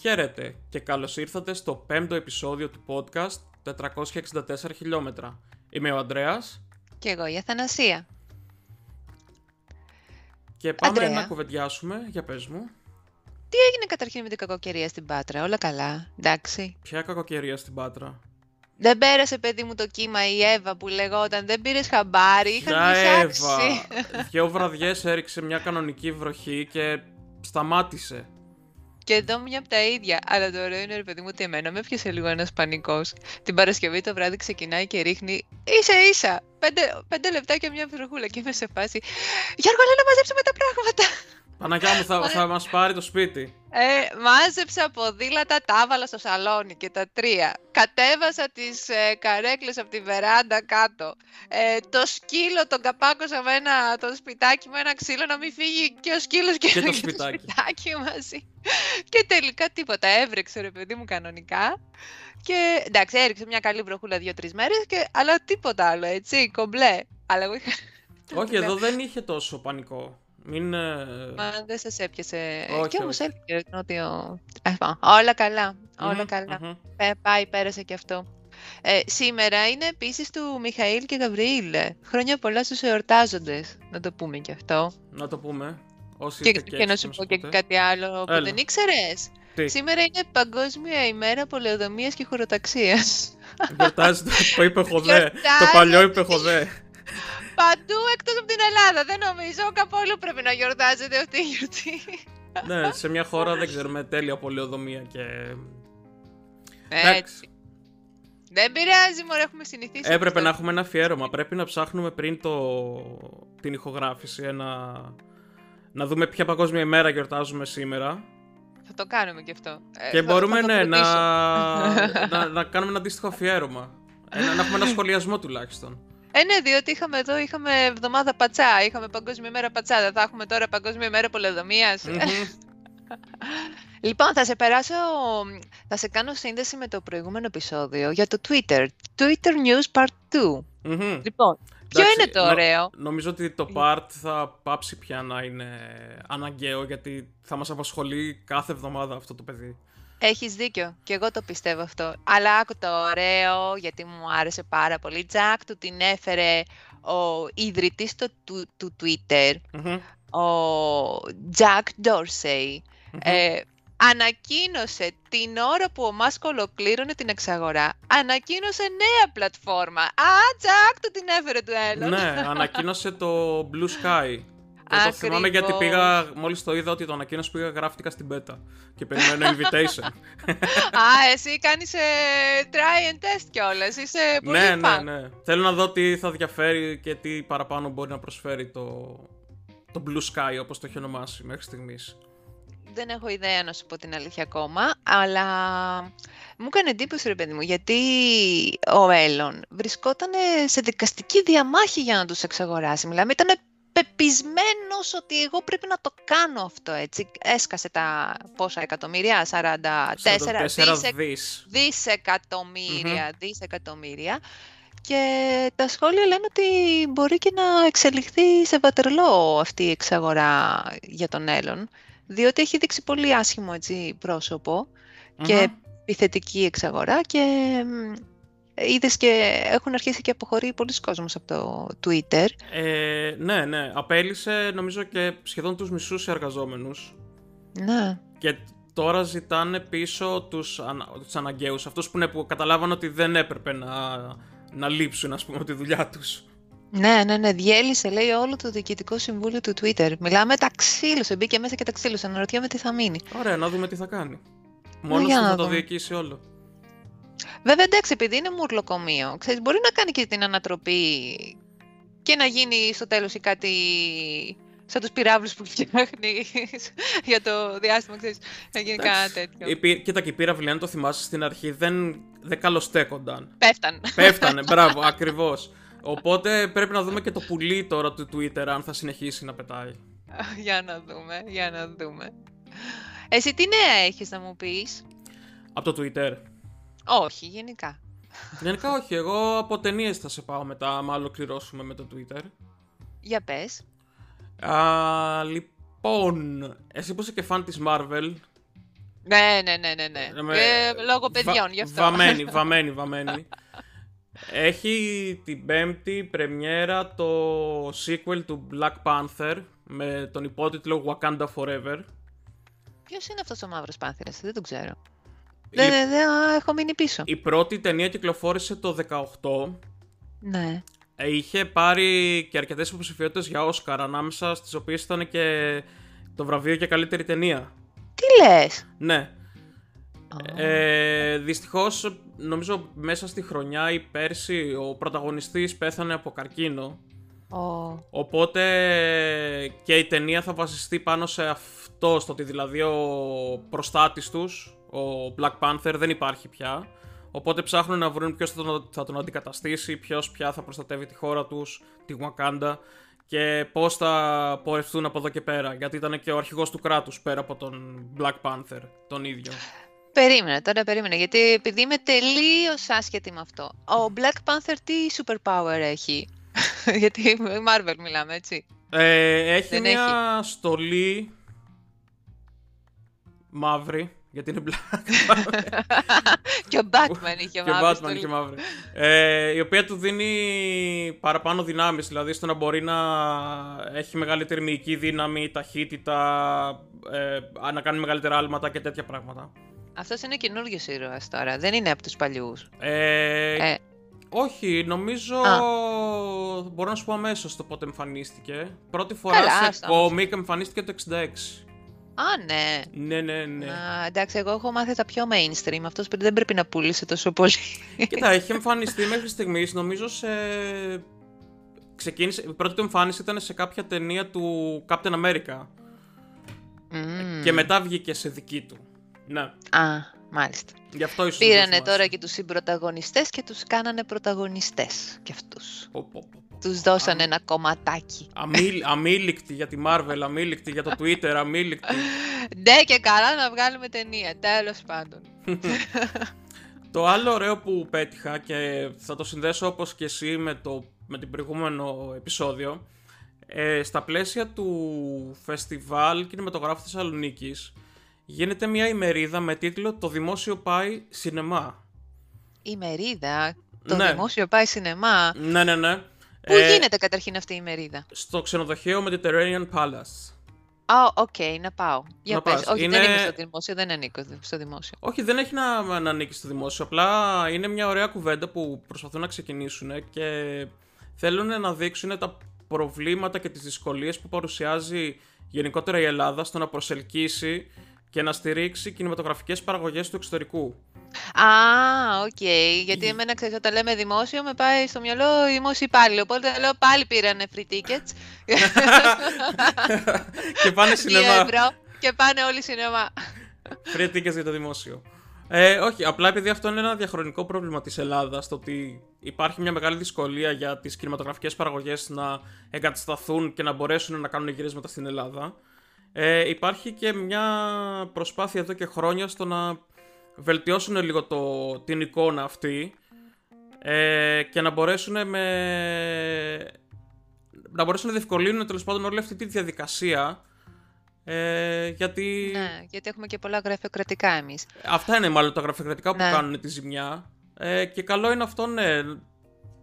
Χαίρετε και καλώς ήρθατε στο πέμπτο επεισόδιο του podcast 464 χιλιόμετρα. Είμαι ο Ανδρέας Και εγώ η Αθανασία. και πάμε Ανδρέα. να κουβεντιάσουμε, για πες μου, Τι έγινε καταρχήν με την κακοκαιρία στην Πάτρα, όλα καλά, εντάξει. ποια κακοκαιρία στην Πάτρα; Δεν πέρασε παιδί μου το κύμα η Εύα που λεγόταν, δεν πήρες χαμπάρι, είχαν Ποια μισάξει. Εύα! Δυο βραδιές έριξε μια κανονική βροχή και σταμάτησε. Και εδώ μια από τα ίδια. Αλλά το ωραίο είναι, ρε παιδί μου, ότι εμένα με έπιασε λίγο ένας πανικός. Την Παρασκευή το βράδυ ξεκινάει και ρίχνει ίσα ίσα. Πέντε, πέντε λεπτά και μια βροχούλα. Και είμαι σε φάση. Γιώργο, έλα να μαζέψουμε τα πράγματα. Παναγιά μου θα, θα μας πάρει το σπίτι. Ε, μάζεψα ποδήλατα, τα έβαλα στο σαλόνι και τα τρία. Κατέβασα τις ε, καρέκλες από τη βεράντα κάτω. Ε, το σκύλο τον καπάκωσα με ένα, το σπιτάκι με ένα ξύλο να μην φύγει και ο σκύλος και, Και το το σπιτάκι. σπιτάκι μαζί. και τελικά τίποτα, έβρεξε ρε παιδί μου κανονικά. Και εντάξει, έριξε μια καλή βροχούλα δύο-τρεις μέρες, και, αλλά τίποτα άλλο, έτσι, κομπλέ. Αλλά εγώ είχα... Όχι, εδώ δεν είχε τόσο πανικό. Μην... ε, Μα δεν σας έπιασε. Όχι, και όμως όχι. έλεγε ότι ο... Ε, πα, όλα καλά, όλα μμμ, καλά. μμμ. Ε, πάει, πέρασε και αυτό. Ε, σήμερα είναι επίσης του Μιχαήλ και Γαβριήλ. Χρόνια πολλά στους εορτάζοντες. Να το πούμε και αυτό. Να το πούμε. Όσοι Και, είστε και, έξω να σου μας πω και ακούτε. κάτι άλλο που Έλα. δεν ήξερες. Τι, Σήμερα είναι Παγκόσμια ημέρα πολεοδομίας και χωροταξίας. γιορτάζετε το υπεχοδέ. το Γιορτάζεται. παλιό υπεχοδέ. Παντού εκτός από την Ελλάδα. Δεν νομίζω. Κάπου αλλού πρέπει να γιορτάζεται αυτή η γιορτή. ναι, σε μια χώρα δεν ξέρουμε τέλεια πολεοδομία και... Εντάξει. Έτσι. Δεν πειράζει, μωρέ, έχουμε συνηθίσει. με Έπρεπε αυτό. να έχουμε ένα αφιέρωμα. Πρέπει να ψάχνουμε πριν το... την ηχογράφηση ένα... Να δούμε ποια παγκόσμια ημέρα γιορτάζουμε σήμερα. Θα το κάνουμε και αυτό. Ε, Και θα- μπορούμε θα το ναι, να... φροντίσω. να, να κάνουμε ένα αντίστοιχο αφιέρωμα. Ένα, να έχουμε ένα σχολιασμό τουλάχιστον. Ε, ναι, διότι είχαμε εδώ, είχαμε εβδομάδα πατσά, είχαμε παγκόσμια ημέρα πατσά, δεν θα έχουμε τώρα παγκόσμια ημέρα πολεοδομίας. Μμμ. λοιπόν, θα σε περάσω, θα σε κάνω σύνδεση με το προηγούμενο επεισόδιο για το Twitter. Twitter News Part 2. Μμμ. Λοιπόν, ποιο Εντάξει, είναι το νο- ωραίο; Νομίζω ότι το part θα πάψει πια να είναι αναγκαίο γιατί θα μας απασχολεί κάθε εβδομάδα αυτό το παιδί. Έχεις δίκιο και εγώ το πιστεύω αυτό. Αλλά άκου το ωραίο, γιατί μου άρεσε πάρα πολύ. Τζακ του την έφερε ο ιδρυτής του, του, του Twitter, Μμμ. ο Jack Dorsey. Μμμ. ε, ανακοίνωσε την ώρα που ο Μάσκο ολοκλήρωνε την εξαγορά, ανακοίνωσε νέα πλατφόρμα. Α, Τζακ, του την έφερε του Έλλον. ναι, ανακοίνωσε το Blue Sky. Και το θυμάμαι γιατί Ακριβώς. πήγα, μόλις το είδα ότι το ανακοίνωσε πήγα γράφτηκα στην πέτα και περιμένω invitation. Α, εσύ κάνεις ε, try and test κιόλας, είσαι πολύ ναι, ναι, fan. ναι. Θέλω να δω τι θα διαφέρει και τι παραπάνω μπορεί να προσφέρει το, το Blue Sky όπως το έχει ονομάσει μέχρι στιγμής. Δεν έχω ιδέα να σου πω την αλήθεια ακόμα, αλλά μου έκανε εντύπωση ρε παιδί μου, γιατί ο Έλλον βρισκόταν σε δικαστική διαμάχη για να τους εξαγοράσει. Μιλάμε, ήταν πεπισμένος ότι εγώ πρέπει να το κάνω αυτό, έτσι. Έσκασε τα πόσα εκατομμύρια, 44 44 δισεκ- δις. δισεκατομμύρια, δισεκατομμύρια. Και τα σχόλια λένε ότι μπορεί και να εξελιχθεί σε βατερλό αυτή η εξαγορά για τον Έλλον, διότι έχει δείξει πολύ άσχημο έτσι, πρόσωπο και Μμμ. επιθετική εξαγορά και μ, είδες και έχουν αρχίσει και αποχωρεί πολλοί κόσμος από το Twitter. Ε, ναι, ναι. Απέλησε νομίζω και σχεδόν τους μισούς εργαζόμενους. Ναι. Και τώρα ζητάνε πίσω τους, ανα, τους αναγκαίους. Αυτούς που, είναι, που καταλάβαν ότι δεν έπρεπε να, να λείψουν, ας πούμε, από τη δουλειά τους. Ναι, ναι, ναι. Διέλυσε, λέει, όλο το διοικητικό συμβούλιο του Twitter. Μιλάμε, τα ξύλωσε. Μπήκε μέσα και τα ξύλωσε. Αναρωτιέμαι τι θα μείνει. Ωραία, να δούμε τι θα κάνει. Μόνος για του να θα το δούμε. διοικήσει όλο. Βέβαια, εντάξει, επειδή είναι μουρλοκομείο, ξέρεις, μπορεί να κάνει και την ανατροπή και να γίνει στο τέλος ή κάτι σαν τους πυράβλους που φτιάχνεις για το διάστημα, ξέρεις, να γίνει Εντάξει. κάτι τέτοιο. Η πυ- Κοίτα, και οι πύραυλοι, αν το θυμάσαι στην αρχή, δεν, δεν καλοστέκονταν. Πέφταν. Πέφτανε, μπράβο, ακριβώς. Οπότε πρέπει να δούμε και το πουλί τώρα του Twitter, αν θα συνεχίσει να πετάει. για να δούμε, για να δούμε. Εσύ τι νέα έχεις να μου πεις; Από το Twitter. Όχι, γενικά. Γενικά όχι, εγώ από ταινίες θα σε πάω μετά, άμα ολοκληρώσουμε με το Twitter. Για πες. Α, λοιπόν, εσύ που είσαι και φαν της Marvel, Ναι, ναι, ναι, ναι. ναι. Με- Και λόγω παιδιών, Βα- γι' αυτό. Βαμμένη, βαμμένη, βαμμένη. Έχει την πέμπτη πρεμιέρα το sequel του Black Panther με τον υπότιτλο Wakanda Forever. Ποιος είναι αυτός ο μαύρος πάνθυρας, δεν τον ξέρω. Η, Δεν, δεν, δεν, α, έχω μείνει πίσω. η πρώτη ταινία κυκλοφόρησε το 18. Ναι. Ε, Είχε πάρει και αρκετές υποψηφιότητες για Όσκαρ, ανάμεσα στις οποίες ήταν και το βραβείο για καλύτερη ταινία. Τι λες; Ναι. Α, Ε, δυστυχώς, νομίζω μέσα στη χρονιά ή πέρσι, ο πρωταγωνιστής πέθανε από καρκίνο. ο- Οπότε και η ταινία θα βασιστεί πάνω σε αυτό, στο ότι δηλαδή ο προστάτης τους, ο Black Panther, δεν υπάρχει πια. Οπότε ψάχνουν να βρουν ποιος θα τον, θα τον αντικαταστήσει, ποιος πια θα προστατεύει τη χώρα τους, τη Wakanda και πώς θα πορευτούν από εδώ και πέρα. Γιατί ήταν και ο αρχηγός του κράτους πέρα από τον Black Panther, τον ίδιο. Περίμενε, τώρα περίμενε, γιατί επειδή είμαι τελείως άσχετη με αυτό. Ο Black Panther τι superpower έχει; γιατί η Marvel μιλάμε, έτσι. Ε, έχει Δεν μια στολή μαύρη, γιατί είναι black. και ο Batman είχε και ο μαύρη Batman στολή. είχε μαύρη. Ε, η οποία του δίνει παραπάνω δυνάμεις, δηλαδή στο να μπορεί να έχει μεγαλύτερη μυϊκή δύναμη, ταχύτητα, ε, να κάνει μεγαλύτερα άλματα και τέτοια πράγματα. Αυτός είναι καινούριο ήρωας τώρα, δεν είναι από τους παλιούς. Ε, Ε. Όχι, νομίζω. Α. Μπορώ να σου πω αμέσως το πότε εμφανίστηκε. Πρώτη φορά Καλά, σε άστα, κόμικ εμφανίστηκε το 66. Α, ναι. Ναι, ναι, ναι. Α, εντάξει, εγώ έχω μάθει τα πιο mainstream. Αυτός δεν πρέπει να πούλησε τόσο πολύ. Κοίτα, έχει εμφανιστεί μέχρι στιγμής, νομίζω σε. Ξεκίνησε, η πρώτη του εμφάνιση ήταν σε κάποια ταινία του Captain America. Μμμ. Και μετά βγήκε σε δική του. Ναι, Α, μάλιστα. γι' αυτό ίσως. Πήρανε τώρα και τους συμπροταγωνιστές και τους κάνανε πρωταγωνιστές κι αυτούς. Τους δώσανε ένα κομματάκι. Αμήλ, αμήλικτη για τη Marvel, αμήλικτη για το Twitter, αμήλικτη. Ναι και καλά να βγάλουμε ταινία, τέλος πάντων. Το άλλο ωραίο που πέτυχα και θα το συνδέσω όπως και εσύ με, το, με την προηγούμενο επεισόδιο ε, στα πλαίσια του φεστιβάλ κινηματογράφου Θεσσαλονίκης γίνεται μια ημερίδα με τίτλο «Το δημόσιο πάει σινεμά». Η μερίδα, το Ναι. δημόσιο πάει σινεμά; Ναι, ναι, ναι. Πού Ε, γίνεται καταρχήν αυτή η μερίδα. Στο ξενοδοχείο Mediterranean Palace. Α, οκ, να πάω. Για Να πες. πας. Όχι, Είναι- δεν είμαι στο δημόσιο, δεν ανήκω στο δημόσιο. Όχι, δεν έχει να, να ανήκει στο δημόσιο. Απλά είναι μια ωραία κουβέντα που προσπαθούν να ξεκινήσουν και θέλουν να δείξουν τα προβλήματα και τις δυσκολίες που παρουσιάζει γενικότερα η Ελλάδα στο να προσελκύσει και να στηρίξει κινηματογραφικές παραγωγές του εξωτερικού. Α, οκ. Γιατί εμένα ξέρεις, όταν λέμε δημόσιο, με πάει στο μυαλό δημόσιο υπάλληλο. Οπότε λέω πάλι πήρανε free tickets. και πάνε 2 σινεμά. ευρώ και πάνε όλοι σινεμά. Free tickets για το δημόσιο. Ε, όχι, απλά επειδή αυτό είναι ένα διαχρονικό πρόβλημα της Ελλάδας, το ότι υπάρχει μια μεγάλη δυσκολία για τις κινηματογραφικές παραγωγές να εγκατασταθούν και να μπορέσουν να κάνουν γυρίσματα στην Ελλάδα, ε, υπάρχει και μια προσπάθεια εδώ και χρόνια στο να βελτιώσουν λίγο το, την εικόνα αυτή ε, και να μπορέσουν με... να μπορέσουν να διευκολύνουν τέλος πάντων όλη αυτή τη διαδικασία ε, γιατί ναι, γιατί έχουμε και πολλά γραφειοκρατικά εμείς. Αυτά είναι μάλλον τα γραφειοκρατικά που Ναι. κάνουν τη ζημιά. Ε, και καλό είναι αυτό, ναι.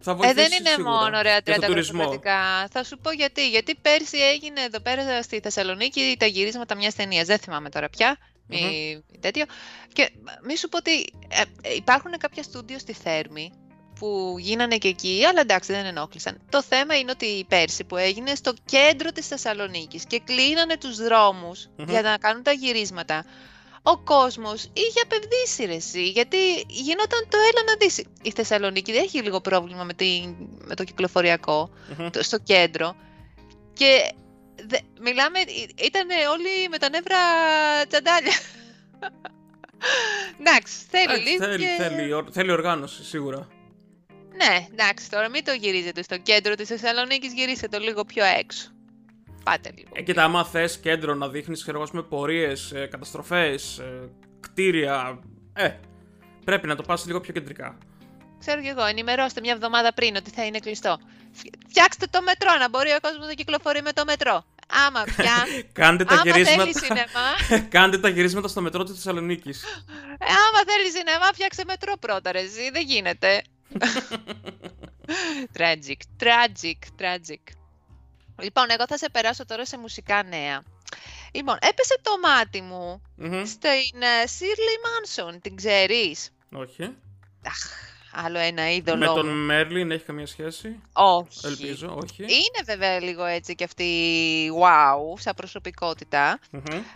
Θα Ε, βοηθήσεις δεν είναι σίγουρα μόνο ωραία για τρία το τα τουρισμό. γραφειοκρατικά. Θα σου πω γιατί. Γιατί πέρσι έγινε εδώ πέρα στη Θεσσαλονίκη τα γυρίσματα μιας ταινίας. Δεν θυμάμαι τώρα πια. Μη, τέτοιο. Και μη σου πω ότι ε, ε, υπάρχουν κάποια στούντιο στη Θέρμη που γίνανε και εκεί, αλλά εντάξει δεν ενόχλησαν. Το θέμα είναι ότι πέρσι που έγινε στο κέντρο της Θεσσαλονίκης και κλείνανε τους δρομους Μμμ. για να κάνουν τα γυρίσματα. Ο κόσμος είχε απευδίσει ρε εσύ, γιατί γινόταν το έλα να δεις. Η Θεσσαλονίκη δεν έχει λίγο πρόβλημα με, την, με το κυκλοφοριακό Μμμ. το- στο κέντρο. Και δε, μιλάμε, ήταν όλοι με τα νεύρα τσαντάλια. εντάξει, θέλει Εντάξει, λίγο θέλει, και... θέλει, ορ- θέλει οργάνωση, σίγουρα. Ναι, εντάξει, τώρα μην το γυρίζετε στο κέντρο της Θεσσαλονίκης, γυρίστε το λίγο πιο έξω. Πάτε λίγο. Ε, κοίτα, άμα θες κέντρο να δείχνεις με πορείες, ε, καταστροφές, ε, κτίρια. Ε, πρέπει να το πας λίγο πιο κεντρικά. Ξέρω κι εγώ, ενημερώστε μια εβδομάδα πριν ότι θα είναι κλειστό. Φ- Φτιάξτε το μετρό, να μπορεί ο κόσμος να κυκλοφορεί με το μετρό. Άμα πια. Κάντε τα άμα γυρίσματα. θέλει σινεμά. Κάντε τα γυρίσματα στο μετρό της Θεσσαλονίκης. Ε, άμα θέλει σινεμά, φτιάξε μετρό πρώτα, ρε, εσύ. Δεν γίνεται. tragic, tragic, tragic. Λοιπόν, εγώ θα σε περάσω τώρα σε μουσικά νέα. Λοιπόν, έπεσε το μάτι μου στην uh, Shirley Manson, την ξέρεις; Όχι. Αχ, άλλο ένα είδωλο. Με τον Μέριλιν έχει καμία σχέση; Όχι. Ελπίζω, όχι. Είναι βέβαια λίγο έτσι και αυτή wow, σαν προσωπικότητα.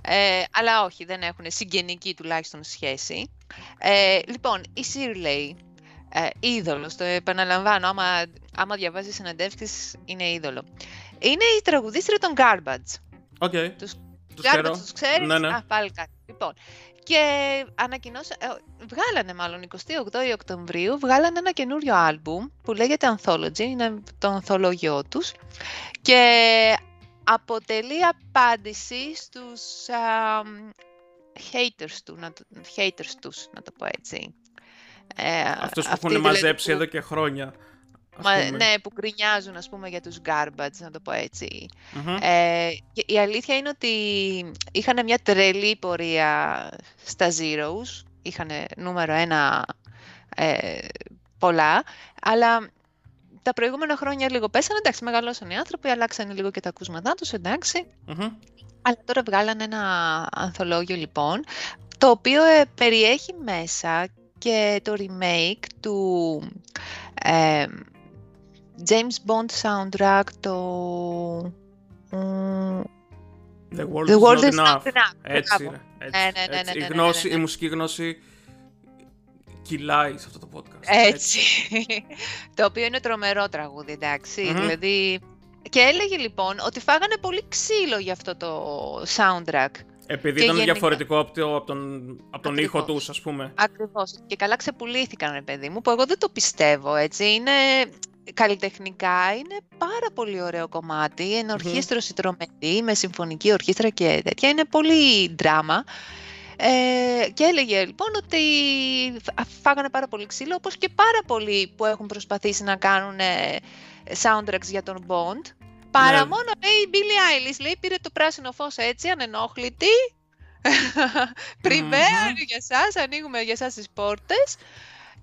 Ε, αλλά όχι, δεν έχουν συγγενική τουλάχιστον σχέση. Ε, λοιπόν, η Shirley, ε, είδωλο, το επαναλαμβάνω, άμα, άμα διαβάζεις συνεντεύξεις, είναι είδωλο. Είναι η τραγουδίστρια των Garbage. OK. Okay. Τους, τους Garbage τους ξέρεις; Ναι, ναι. Α, πάλι κάτι. Λοιπόν, και ανακοινώσα, ε, βγάλανε μάλλον 28 Οκτωβρίου, βγάλανε ένα καινούριο άλμπουμ που λέγεται Anthology, είναι το ανθολόγιο τους και αποτελεί απάντηση στους α, haters, του, να το, haters τους, να το πω έτσι. Ε, Αυτούς που έχουν μαζέψει που... εδώ και χρόνια. Μα, ναι, που γκρινιάζουν ας πούμε για τους garbage, να το πω έτσι. Ε, και η αλήθεια είναι ότι είχαν μια τρελή πορεία στα Zeros, είχαν νούμερο ένα ε, πολλά, αλλά τα προηγούμενα χρόνια λίγο πέσανε, εντάξει, μεγαλώσαν οι άνθρωποι, αλλάξαν λίγο και τα ακούσματά τους, εντάξει. Αλλά τώρα βγάλανε ένα ανθολόγιο λοιπόν, το οποίο ε, περιέχει μέσα και το remake του ε, James Bond soundtrack, το... The World, The world is, not, enough. Έτσι είναι. Έτσι, ναι, ναι, ναι, έτσι. Ναι, η, γνώση, η μουσική γνώση κυλάει σε αυτό το podcast. Έτσι. το οποίο είναι τρομερό τραγούδι, εντάξει. Mm-hmm. Δηλαδή... Και έλεγε λοιπόν ότι φάγανε πολύ ξύλο για αυτό το soundtrack. Επειδή και ήταν γενικά... διαφορετικό από, το, από τον, από τον ήχο τους, ας πούμε. Ακριβώς. Και καλά ξεπουλήθηκαν, ρε παιδί μου, που εγώ δεν το πιστεύω, έτσι. Είναι καλλιτεχνικά είναι πάρα πολύ ωραίο κομμάτι, ενορχήστρωση τρομερή, με συμφωνική ορχήστρα και τέτοια, είναι πολύ δράμα. Ε, και έλεγε λοιπόν ότι φάγανε πάρα πολύ ξύλο, όπως και πάρα πολλοί που έχουν προσπαθήσει να κάνουν ε, soundtracks για τον Bond. Παρά ναι. μόνο λέει η Billie Eilish, λέει πήρε το πράσινο φως έτσι, ανενόχλητη, Πριμέρ για σας, ανοίγουμε για σας τις πόρτες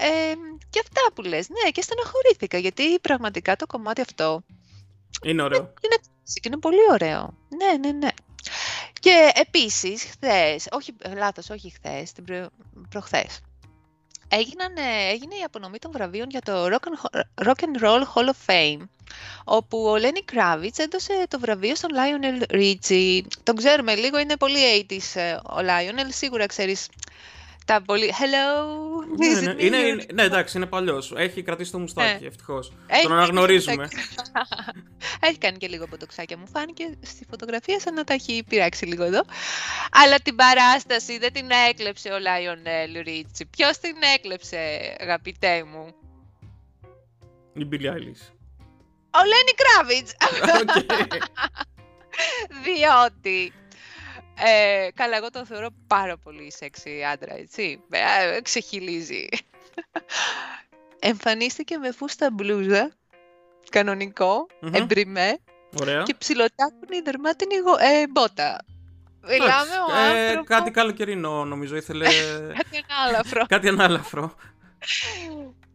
ε, και αυτά που λες, ναι, και στεναχωρήθηκα, γιατί πραγματικά το κομμάτι αυτό... Είναι ωραίο. Είναι, είναι, πολύ ωραίο. Ναι, ναι, ναι. Και επίσης, χθες, όχι, λάθος, όχι χθες, την προ, προχθές, έγιναν, έγινε η απονομή των βραβείων για το Rock and, Rock and Roll Hall of Fame, όπου ο Lenny Kravitz έδωσε το βραβείο στον Lionel Richie. Τον ξέρουμε λίγο, είναι πολύ 80's ε, ο Lionel, σίγουρα ξέρεις τα πολύ. Hello! Ναι, ναι, είναι, είναι, ναι, εντάξει, είναι παλιός. Έχει κρατήσει το μουστάκι, ναι. ευτυχώς. Τον αναγνωρίζουμε. έχει κάνει και λίγο ποτοξάκια, μου φάνηκε στη φωτογραφία σαν να τα έχει πειράξει λίγο εδώ. Αλλά την παράσταση δεν την έκλεψε ο Λάιον Ρίτσι. Ποιος την έκλεψε, αγαπητέ μου; Η Billie Eilish. Ο Λένι Κράβιτς. Διότι ε, καλά, εγώ τον θεωρώ πάρα πολύ σεξι άντρα, έτσι. Ε, ξεχυλίζει. Εμφανίστηκε με φούστα μπλούζα, κανονικό, mm-hmm. εμπριμέ Ωραία. και ψιλοτάκουνη δερμάτινη ε, μπότα. Μιλάμε ο ε, άνθρωπο... Κάτι καλοκαιρινό νομίζω ήθελε... κάτι ανάλαφρο. κάτι ανάλαφρο.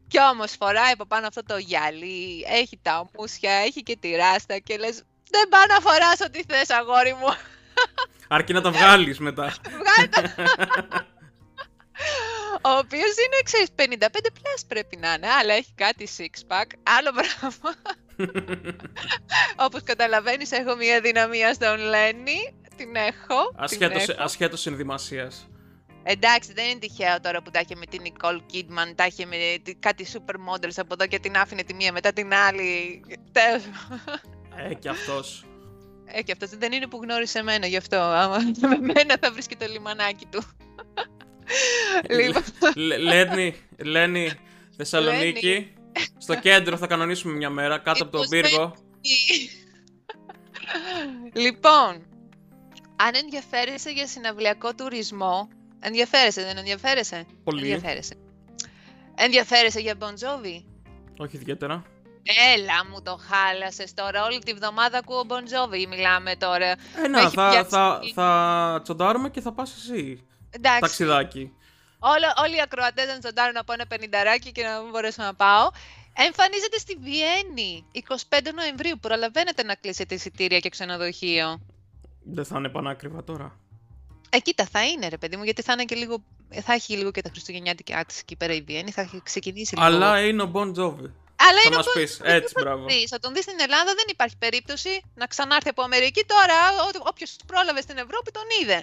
Κι όμως φοράει από πάνω αυτό το γυαλί, έχει τα μουσια, έχει και τη ράστα και λες δεν πάω να φοράς ό,τι θες αγόρι μου. Αρκεί να τα βγάλεις μετά. Ο οποίος είναι, ξέρεις, 55 plus πρέπει να είναι, αλλά έχει κάτι six pack. Άλλο πράγμα. Όπως καταλαβαίνεις, έχω μια δυναμία στον Λένι. Την έχω. Ασχέτω συνδυμασίας. Εντάξει, δεν είναι τυχαίο τώρα που τα είχε με την Nicole Kidman, τα είχε με κάτι supermodels από εδώ και την άφηνε τη μία μετά την άλλη. Ε, και αυτός. Ε, και αυτός δεν είναι που γνώρισε εμένα γι' αυτό. Άμα με μένα θα βρίσκει το λιμανάκι του. λοιπόν. Λένι, Λένι, Θεσσαλονίκη. Στο κέντρο θα κανονίσουμε μια μέρα, κάτω από τον πύργο. λοιπόν, αν ενδιαφέρεσαι για συναυλιακό τουρισμό, ενδιαφέρεσαι, δεν ενδιαφέρεσαι; Πολύ. Ενδιαφέρεσαι. Ενδιαφέρεσαι για Bon Jovi; Όχι ιδιαίτερα. Έλα μου το χάλασες τώρα. Όλη τη βδομάδα ακούω Bon Jovi. Μιλάμε τώρα. Ε, να, θα, θα, θα τσοντάρουμε και θα πας εσύ. Εντάξει. Ταξιδάκι. Όλα, όλοι οι ακροατές να τσοντάρουν από ένα πενινταράκι και να μην μπορέσω να πάω. Εμφανίζεται στη Βιέννη 25 Νοεμβρίου. Προλαβαίνετε να κλείσετε εισιτήρια και ξενοδοχείο. Δεν θα είναι πανάκριβα τώρα. Ε, κοίτα, θα είναι ρε παιδί μου, γιατί θα, είναι και λίγο, θα έχει λίγο και τα Χριστουγεννιάτικά της εκεί πέρα η Βιέννη, θα έχει ξεκινήσει λίγο. Αλλά είναι ο Bon Jovi. Αλλά θα είναι μας ο Bon πεις, Jovi, έτσι, θα μπράβο. τον δεις. Θα τον δεις στην Ελλάδα, δεν υπάρχει περίπτωση να ξανάρθει από Αμερική τώρα. Όποιος πρόλαβε στην Ευρώπη τον είδε.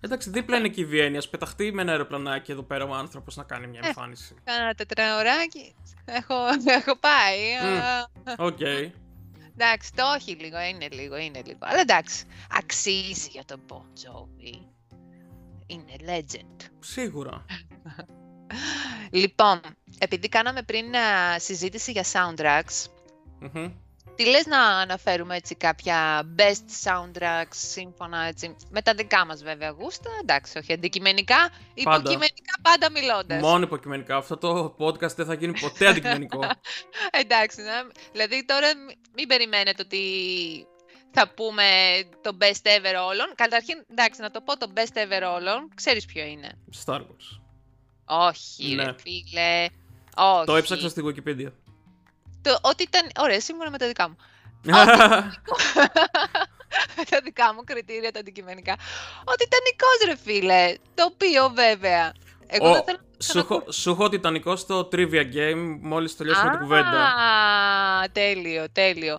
Εντάξει, δίπλα είναι και η Βιέννη. Ας πεταχτεί με ένα αεροπλανάκι εδώ πέρα ο άνθρωπος να κάνει μια Ε. εμφάνιση. Κάνα τετραωράκι. Έχω, έχω πάει. Μμ. Α, Οκ. Εντάξει, το όχι λίγο, είναι λίγο, είναι λίγο. Αλλά εντάξει, αξίζει για τον Bon Jovi. Είναι legend. Σίγουρα. Λοιπόν, επειδή κάναμε πριν α, συζήτηση για soundtracks, Μμμ. τι λες να αναφέρουμε έτσι κάποια best soundtracks σύμφωνα έτσι, με τα δικά μας βέβαια γούστα, εντάξει, όχι αντικειμενικά, υποκειμενικά πάντα μιλώντας. Μόνο υποκειμενικά. Αυτό το podcast δεν θα γίνει ποτέ αντικειμενικό. Εντάξει, να, δηλαδή τώρα μη- μην περιμένετε ότι θα πούμε το best ever όλων. Καταρχήν, εντάξει, να το πω το best ever όλων, ξέρεις ποιο είναι. Star Wars. Όχι, Ναι. ρε φίλε. Όχι. Το έψαξα στη Wikipedia. Το, ότι ήταν. Ωραία, σύμφωνα με τα δικά μου. τα δικά μου κριτήρια, τα αντικειμενικά. Ότι Τιτανικός ρε φίλε. Το οποίο βέβαια. Εγώ Ο- δεν θέλω να Σου έχω- σου έχω τιτανικό στο trivia game μόλις τελειώσουμε την κουβέντα. Α, τέλειο, τέλειο.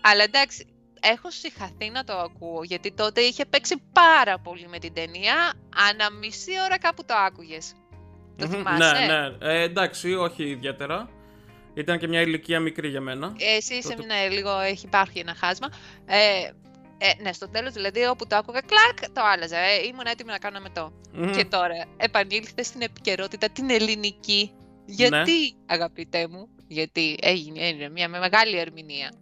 Αλλά εντάξει, έχω συγχαθεί να το ακούω, γιατί τότε είχε παίξει πάρα πολύ με την ταινία. Ανά μισή ώρα κάπου το άκουγες. Το Μμμ, θυμάσαι; Ναι, ναι. Ε, εντάξει, όχι ιδιαίτερα. Ήταν και μια ηλικία μικρή για μένα. Εσύ είσαι Τότε- ναι, λίγο, έχει υπάρχει ένα χάσμα. Ε, ε, ναι, στο τέλος δηλαδή όπου το άκουγα, κλακ, το άλλαζα. Ε, ήμουν έτοιμη να κάνω μετό. Μμμ. Και τώρα επανήλθε στην επικαιρότητα την ελληνική. Γιατί, αγαπητέ μου, γιατί έγινε, έγινε μια μεγάλη ερμηνεία.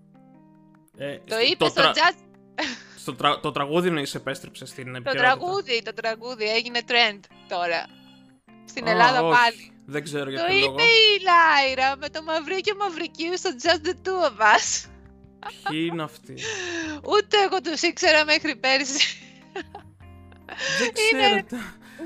Ε, Το είπες στο τρα- jazz, στο τρα- το τραγούδι να επέστρεψες στην το επικαιρότητα. τραγούδι, το τραγούδι έγινε trend τώρα. Στην Α, Ελλάδα όχι. πάλι. Δεν ξέρω για Το ποιο λόγο. είπε η Λάιρα με το Μαυρίκιο Μαυρικίου στο Just the Two of Us. Ποιοι είναι αυτοί; Ούτε εγώ τους ήξερα μέχρι πέρσι. Δεν Είναι- ξέρω.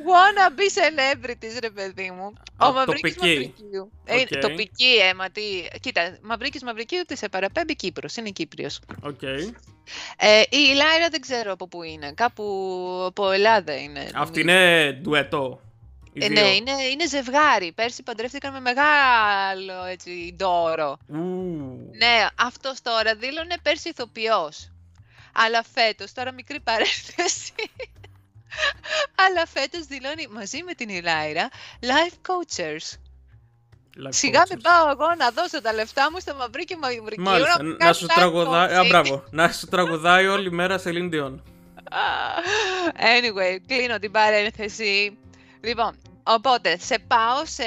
Wanna be celebrities, ρε παιδί μου. Α, Ο Μαυρίκης τοπική. Μαυρικίου. Ε, Οκ. τοπική αίμα, τι... Κοίτα, Μαυρίκης Μαυρικίου τι σε παραπέμπει Κύπρος, είναι Κύπριος. Οκ. Ε, η Ιλάειρα δεν ξέρω από πού είναι, κάπου από Ελλάδα είναι. Αυτή νομίζω. είναι ντουετό. Οι Ε, δύο. ναι, είναι, είναι ζευγάρι. Πέρσι παντρεύτηκαν με μεγάλο έτσι, ντόρο. Ου. Ναι, αυτός τώρα δήλωνε πέρσι ηθοποιός. Αλλά φέτος, τώρα μικρή παρένθεση, αλλά φέτος δηλώνει μαζί με την Ηλάιρα life coachers. Life Σιγά μην coaches. πάω εγώ να δώσω τα λεφτά μου στο μαυρίκι μαυρικίου. Μάλιστα, μου να κάνει σου life τραγουδάει. Α, coaching. μπράβο. Να σου τραγουδάει όλη μέρα σε Dion. Anyway, κλείνω την παρένθεση. Λοιπόν, οπότε, σε πάω σε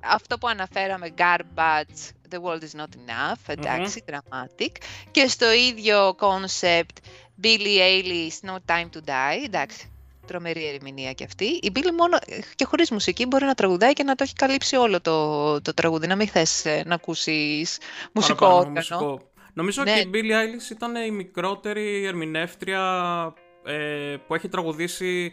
αυτό που αναφέραμε, garbage, the world is not enough, εντάξει, dramatic. Και στο ίδιο concept, Billie Eilish, no time to die, εντάξει, τρομερή ερμηνεία και αυτή. Η Billie μόνο και χωρίς μουσική μπορεί να τραγουδάει και να το έχει καλύψει όλο το, το τραγούδι, να μην θες ε, να ακούσεις μουσικό Παραπάνω, όργανο. μουσικό. Νομίζω Ναι. και η Billie Eilish ήταν η μικρότερη ερμηνεύτρια ε, που έχει τραγουδήσει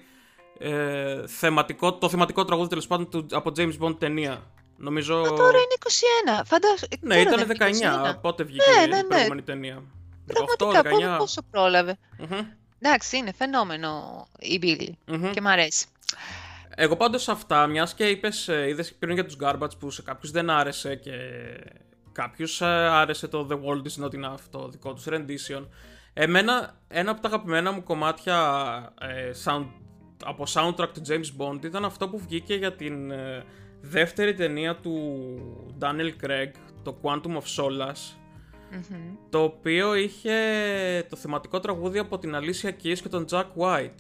ε, θεματικό, το θεματικό τραγούδι τέλος πάντων του, από James Bond ταινία. Νομίζω. Μα τώρα είναι 21, φαντάσου. Ναι, τώρα ήταν δεν είναι 19. 21. Πότε βγήκε Ναι, η ναι, ναι. προηγούμενη ταινία; 18, Πραγματικά, πόσο, 19. πόσο πρόλαβε. Μμμ, Εντάξει, είναι φαινόμενο η Μπίλη μμμ. και μ' αρέσει. Εγώ πάντως αυτά, μιας και είπες, είδες πριν για τους Garbage που σε κάποιους δεν άρεσε και κάποιους άρεσε το The World is Not Enough, το δικό τους rendition. Εμένα, ένα από τα αγαπημένα μου κομμάτια ε, sound, από soundtrack του James Bond ήταν αυτό που βγήκε για την ε, δεύτερη ταινία του Daniel Craig, το Quantum of Solace, Μμμ. το οποίο είχε το θεματικό τραγούδι από την Alicia Keys και τον Jack White.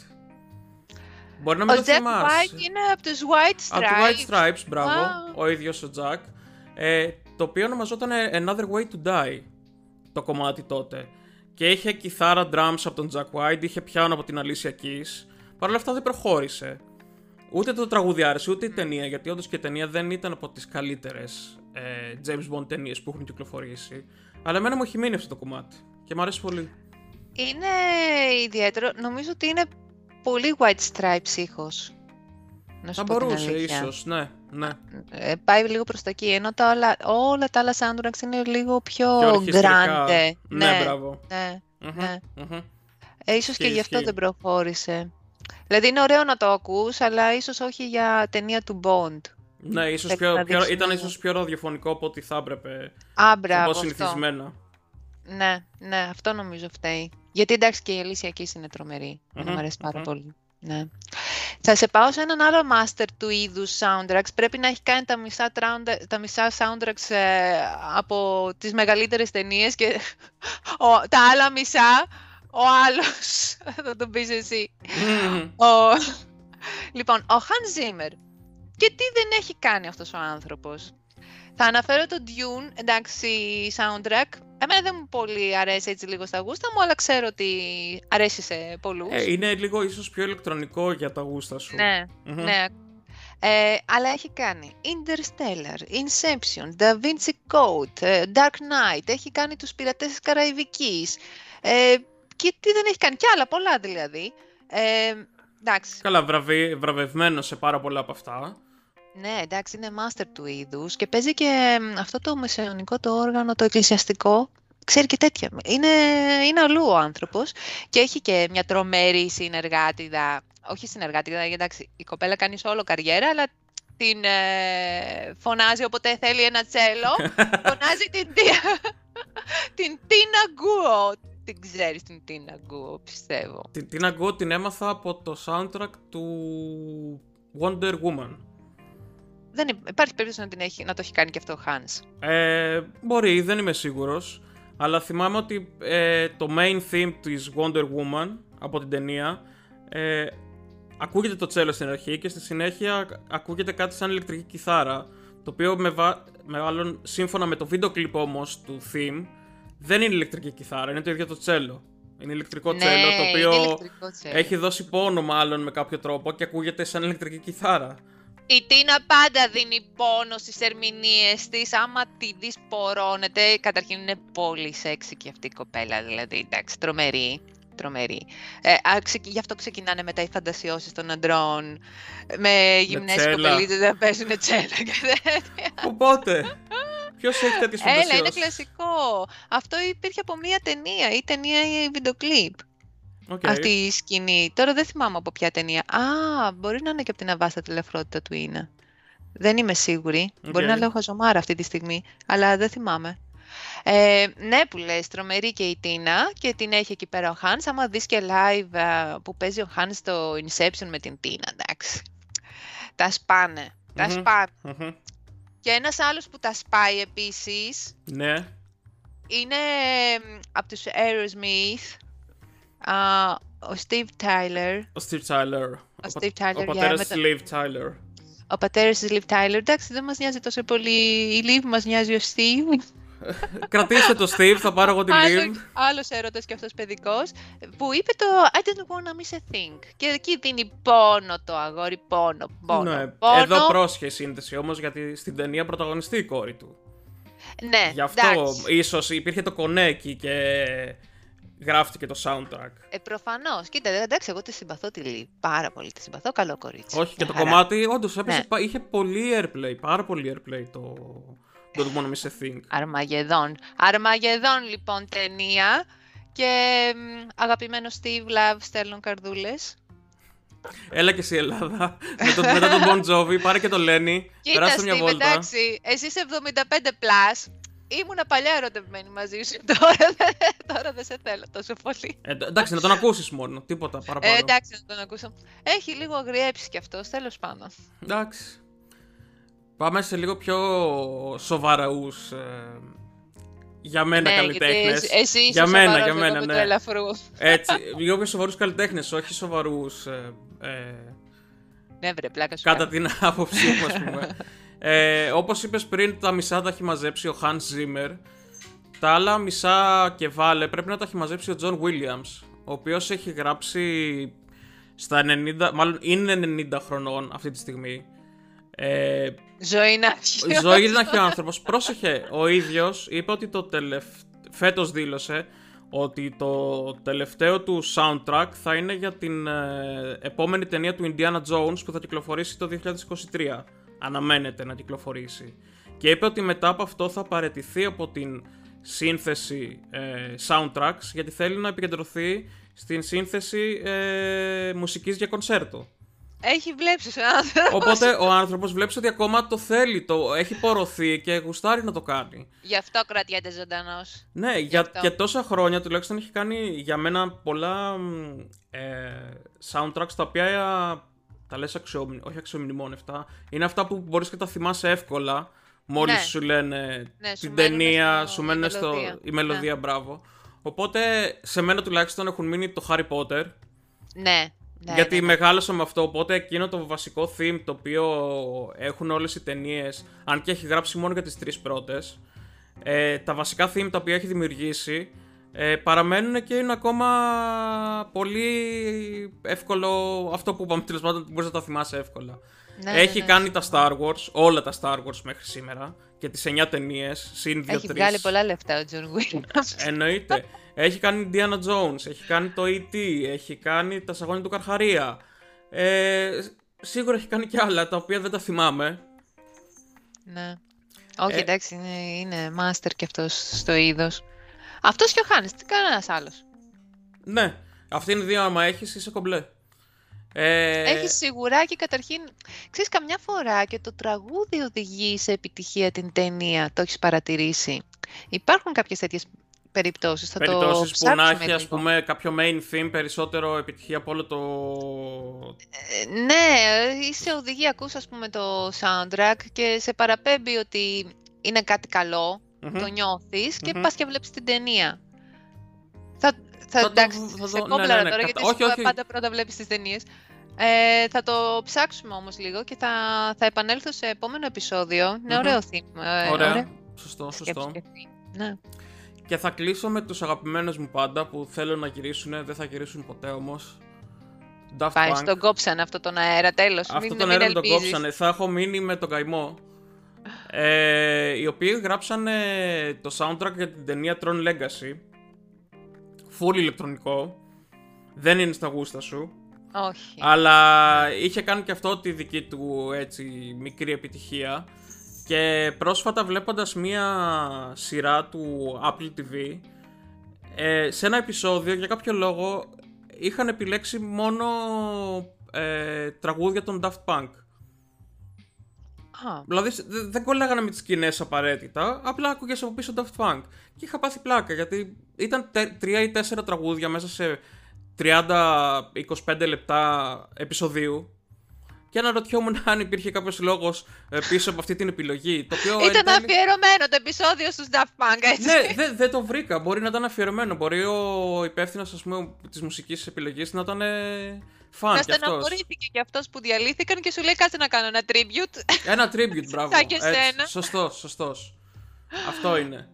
Μπορεί να μην Ο το Jack θυμάσαι. White είναι από τους White Από το Stripes. White Stripes, μπράβο, Wow. ο ίδιος ο Jack, ε, το οποίο ονομαζόταν Another Way to Die, το κομμάτι τότε. Και είχε κιθάρα drums από τον Jack White, είχε πιάνο από την Alicia Keys. Παρ' όλα αυτά δεν προχώρησε. Ούτε το τραγούδι άρεσε, ούτε η ταινία, γιατί όντως και η ταινία δεν ήταν από τις καλύτερες ε, James Bond ταινίες που έχουν κυκλοφορήσει. Αλλά εμένα μου έχει μείνει αυτό το κομμάτι και μου αρέσει πολύ. Είναι ιδιαίτερο. Νομίζω ότι είναι πολύ White Stripes ήχος. Να σου Θα πω την μπορούσε, αλήθεια. ίσως, ναι, ναι. Ε, πάει λίγο προς τα εκεί, ενώ τα όλα, όλα τα άλλα soundtracks είναι λίγο πιο, Πιο ορχιστρικά. grande. Ναι, μπράβο. ναι. Μμμ, Ναι. μμμ. Ε, ίσως και Ισχύει, γι' αυτό ισχύει. δεν προχώρησε. Δηλαδή είναι ωραίο να το ακούς, αλλά ίσως όχι για ταινία του Bond. Ναι, ίσως Πρέπει πιο, να πιο, δείξει ήταν λίγο. ίσως πιο ραδιοφωνικό από ό,τι θα έπρεπε. Α, Θα μπράβο, πω αυτό. συνηθισμένα. Ναι, ναι, αυτό νομίζω φταίει. Γιατί εντάξει και η Alicia Keys είναι τρομερή. Εμένα Μμμ, μου αρέσει πάρα μμμ. πολύ. Ναι. Θα σε πάω σε έναν άλλο master του είδους soundtracks. Πρέπει να έχει κάνει τα μισά, traunda- τα μισά soundtracks ε, από τις μεγαλύτερες ταινίες και ο, τα άλλα μισά ο άλλος. θα τον πεις εσύ. Μμμ. Ο... Λοιπόν, ο Hans Zimmer. Και τι δεν έχει κάνει αυτός ο άνθρωπος. Θα αναφέρω το Dune, εντάξει, soundtrack. Εμένα δεν μου πολύ αρέσει έτσι λίγο στα γούστα μου, αλλά ξέρω ότι αρέσει σε πολλούς. Ε, είναι λίγο ίσως πιο ηλεκτρονικό για τα γούστα σου. ναι, Μμμ. ναι. Ε, αλλά έχει κάνει Interstellar, Inception, Da Vinci Code, ε, Dark Knight, έχει κάνει τους πειρατές της Καραϊβικής. Ε, και τι δεν έχει κάνει, κι άλλα πολλά δηλαδή. Ε, εντάξει. Καλά, βραβε, βραβευμένος σε πάρα πολλά από αυτά. Ναι, εντάξει, είναι master του είδους και παίζει και μ, αυτό το μεσαιωνικό το όργανο, το εκκλησιαστικό. Ξέρει και τέτοια. Είναι, είναι αλλού ο άνθρωπος και έχει και μια τρομερή συνεργάτηδα. Όχι συνεργάτηδα, γιατί εντάξει, η κοπέλα κάνει όλο καριέρα, αλλά την ε, φωνάζει όποτε θέλει ένα τσέλο. φωνάζει την, Τι- την Τίνα Γκουο. Την ξέρεις την Τίνα Γκουο, πιστεύω. Την, την ακούω, την έμαθα από το soundtrack του Wonder Woman. Δεν υ- υπάρχει περίπτωση να, την έχει, να το έχει κάνει και αυτό ο Hans. Ε, μπορεί, δεν είμαι σίγουρος. Αλλά θυμάμαι ότι ε, το main theme της Wonder Woman από την ταινία ε, ακούγεται το τσέλος στην αρχή και στη συνέχεια ακούγεται κάτι σαν ηλεκτρική κιθάρα το οποίο με, βα... με άλλον, σύμφωνα με το βίντεο κλιπ όμως του theme δεν είναι ηλεκτρική κιθάρα, είναι το ίδιο το τσέλο. Είναι ηλεκτρικό τσέλο το Ναι, είναι οποίο ηλεκτρικό τσέλο. έχει δώσει πόνο μάλλον με κάποιο τρόπο και ακούγεται σαν ηλεκτρική κιθάρα. Η Τίνα πάντα δίνει πόνο στις ερμηνείες της. Άμα τη δεις πορώνεται, καταρχήν είναι πολύ σεξι και αυτή η κοπέλα, δηλαδή, εντάξει, τρομερή. Τρομερή. Ε, α, ξεκι- γι' αυτό ξεκινάνε μετά οι φαντασιώσεις των αντρών με γυμνές τσέλα. κοπελίτσες να παίζουν τσέλα και τέτοια. Οπότε, ποιος έχει τέτοιες Έλα, είναι φαντασιώσεις. κλασικό. Αυτό υπήρχε από μία ταινία ή ταινία ή βιντεοκλίπ. Αυτή η σκηνή. Τώρα δεν θυμάμαι από ποια ταινία. Α, μπορεί να είναι και από την αβάσταχτη ελαφρότητα του είναι. Δεν είμαι σίγουρη. Μπορεί Οκ. να λέω χαζομάρα αυτή τη στιγμή, αλλά δεν θυμάμαι. Ε, ναι, που λες, τρομερή και η Τίνα και την έχει εκεί πέρα ο Χάνς. Άμα δεις και live α, που παίζει ο Χάνς στο Inception με την Τίνα, εντάξει. Τα σπάνε. Τα Μμμ. σπάνε. Μμμ. Και ένας άλλος που τα σπάει επίσης Ναι. είναι μ, από τους Aerosmith, α, ο Steve Tyler. Ο Steve Tyler. Ο Steve Tyler, Ο yeah, πατέρας με της το- Liv Tyler. Ο πατέρας της Liv Tyler. Εντάξει, δεν μας νοιάζει τόσο πολύ η Liv, μας νοιάζει ο Steve. Κρατήστε το Steve, θα πάρω εγώ τη Liv. Άλλο, άλλος έρωτας και αυτός παιδικός, που είπε το I didn't wanna miss a thing. Και εκεί δίνει πόνο το αγόρι, πόνο, πόνο, Ναι. πόνο. Εδώ πρόσχε η σύνδεση όμως γιατί στην ταινία πρωταγωνιστεί η κόρη του. Ναι, Γι' αυτό εντάξει. ίσως υπήρχε το κονέκι και γράφτηκε το soundtrack. Ε, προφανώς. Κοίτα, εντάξει, εγώ τη συμπαθώ τη Liv. Πάρα πολύ τη συμπαθώ. Καλό κορίτσι. Όχι και Μια το χαρά. κομμάτι όντως έπαιζε, Ναι. πα- είχε πολύ airplay, πάρα πολύ airplay το Don't Wanna Miss a Thing. Αρμαγεδόν. Αρμαγεδόν λοιπόν ταινία και μ, αγαπημένο Steve Love στέλνουν καρδούλες. Έλα και εσύ Ελλάδα. με το, μετά τον Bon Jovi, πάρε και το Lenny. Κοίτα Περάστε μια Steve, βόλτα. εντάξει, εσύ είσαι 75 plus. Ήμουνα παλιά ερωτευμένη μαζί σου. Τώρα, δεν- τώρα δεν σε θέλω τόσο πολύ. Ε, εντ- εντάξει, να τον ακούσεις μόνο, τίποτα παραπάνω. Ε, εντάξει, να τον ακούσω. Έχει λίγο αγριέψει κι αυτό, τέλος πάντων. Εντάξει. Πάμε σε λίγο πιο σοβαρούς ε, για μένα Ναι, καλλιτέχνες. γιατί εσύ- εσύ είσαι για μένα, σοβαρός για λόγω μένα, του ναι. ελαφρού. Έτσι, λίγο πιο σοβαρούς καλλιτέχνες, όχι σοβαρούς ε, ε, Ναι, βρε, πλάκα σου. κατά κάνω. την άποψή μου, ας πούμε. ε, όπως είπες πριν, τα μισά τα έχει μαζέψει ο Hans Zimmer. Τα άλλα μισά και βάλε πρέπει να τα έχει μαζέψει ο John Williams, ο οποίος έχει γράψει στα 90, μάλλον είναι 90 χρονών αυτή τη στιγμή. Ε, ζωή να έχει. Ζωή να έχει ο άνθρωπος. Πρόσεχε, ο ίδιος είπε ότι το τελευ... φέτος δήλωσε ότι το τελευταίο του soundtrack θα είναι για την ε, επόμενη ταινία του Indiana Jones που θα κυκλοφορήσει το 2023. Αναμένεται να κυκλοφορήσει. Και είπε ότι μετά από αυτό θα παρετηθεί από την σύνθεση ε, soundtracks γιατί θέλει να επικεντρωθεί στην σύνθεση ε, μουσικής για κονσέρτο. Έχει βλέψει ο άνθρωπο. Οπότε ο άνθρωπος βλέπει ότι ακόμα το θέλει, το έχει πορωθεί και γουστάρει να το κάνει. Γι' αυτό κρατιέται ζωντανός. Ναι, για, και τόσα χρόνια τουλάχιστον έχει κάνει για μένα πολλά ε, soundtracks τα οποία τα λες αξιόμνη, όχι αξιομνημόνευτα. Είναι αυτά που μπορείς και τα θυμάσαι εύκολα. Μόλις ναι. σου λένε ναι, την σου ταινία, στο, σου μένει στο, η μελωδία, ναι. μπράβο. Οπότε σε μένα τουλάχιστον έχουν μείνει το Harry Potter. Ναι. Ναι, Γιατί ναι, ναι. μεγάλωσα με αυτό, οπότε εκείνο το βασικό theme το οποίο έχουν όλες οι ταινίες, αν και έχει γράψει μόνο για τις τρεις πρώτες, ε, τα βασικά theme τα οποία έχει δημιουργήσει ε, παραμένουν και είναι ακόμα πολύ εύκολο αυτό που είπαμε τέλος πάντων μπορείς να τα θυμάσαι εύκολα. Ναι, έχει ναι, κάνει τα Star Wars, όλα τα Star Wars μέχρι σήμερα και τις 9 ταινίες, συν 2-3. Έχει βγάλει πολλά λεφτά ο John Williams. Εννοείται. Έχει κάνει Indiana Jones, έχει κάνει το E.T., έχει κάνει τα σαγόνια του Καρχαρία. Ε, σίγουρα έχει κάνει και άλλα τα οποία δεν τα θυμάμαι. Ναι. Όχι, ε, εντάξει, είναι, είναι master και αυτός στο είδος. Αυτός και ο Χάνης, τι κανένας άλλος. Ναι, αυτή είναι δύο άμα έχεις είσαι κομπλέ. Ε... Έχεις σιγουρά και καταρχήν, ξέρεις καμιά φορά και το τραγούδι οδηγεί σε επιτυχία την ταινία, το έχεις παρατηρήσει. Υπάρχουν κάποιες τέτοιες περιπτώσεις. Θα περιπτώσεις το που να έχει ας πούμε κάποιο main theme περισσότερο επιτυχία από όλο το... Ε, ναι, είσαι οδηγεί, ακούς ας πούμε το soundtrack και σε παραπέμπει ότι είναι κάτι καλό, mm-hmm. το νιώθεις και mm-hmm. πας και βλέπεις την ταινία. Θα, θα, θα εντάξει, το, θα σε κόμπλα ναι, ναι, ναι, τώρα, γιατί όχι, όχι. πάντα πρώτα βλέπεις τις ταινίες. Ε, θα το ψάξουμε όμως λίγο και θα, θα επανέλθω σε επόμενο επεισόδιο. Mm-hmm. Είναι ωραίο theme. Ε, Ωραία. Ωραία. Σωστό, σωστό. Ναι. Και θα κλείσω με τους αγαπημένους μου πάντα που θέλω να γυρίσουν, δεν θα γυρίσουν ποτέ όμως. Daft Πάει, Punk. τον κόψανε αυτό τον αέρα, τέλος. Αυτό μην, τον αέρα τον κόψανε, θα έχω μείνει με τον καημό. ε, οι οποίοι γράψανε το soundtrack για την ταινία Tron Legacy. Full ηλεκτρονικό. Δεν είναι στα γούστα σου. Όχι. Αλλά είχε κάνει και αυτό τη δική του έτσι μικρή επιτυχία. Και πρόσφατα βλέποντας μία σειρά του Apple TV, ε, σε ένα επεισόδιο για κάποιο λόγο είχαν επιλέξει μόνο ε, τραγούδια των Daft Punk. Ah. Δηλαδή δεν κολλάγανε με τις σκηνές απαραίτητα, απλά άκουγες από πίσω Daft Punk. Και είχα πάθει πλάκα γιατί ήταν τρία ή τέσσερα τραγούδια μέσα σε 30-25 λεπτά επεισοδίου και αναρωτιόμουν αν υπήρχε κάποιος λόγος ε, πίσω από αυτή την επιλογή. Το οποίο ήταν αφιερωμένο το επεισόδιο στους Daft Punk, έτσι. Ναι, δεν δε το βρήκα. Μπορεί να ήταν αφιερωμένο. Μπορεί ο υπεύθυνος της μουσικής επιλογής να ήταν φαν. Να στεναχωρήθηκε και αυτός που διαλύθηκαν και σου λέει κάτσε να κάνω ένα tribute. Ένα tribute, μπράβο. Σαν και σένα. Σωστός, σωστός. Αυτό είναι.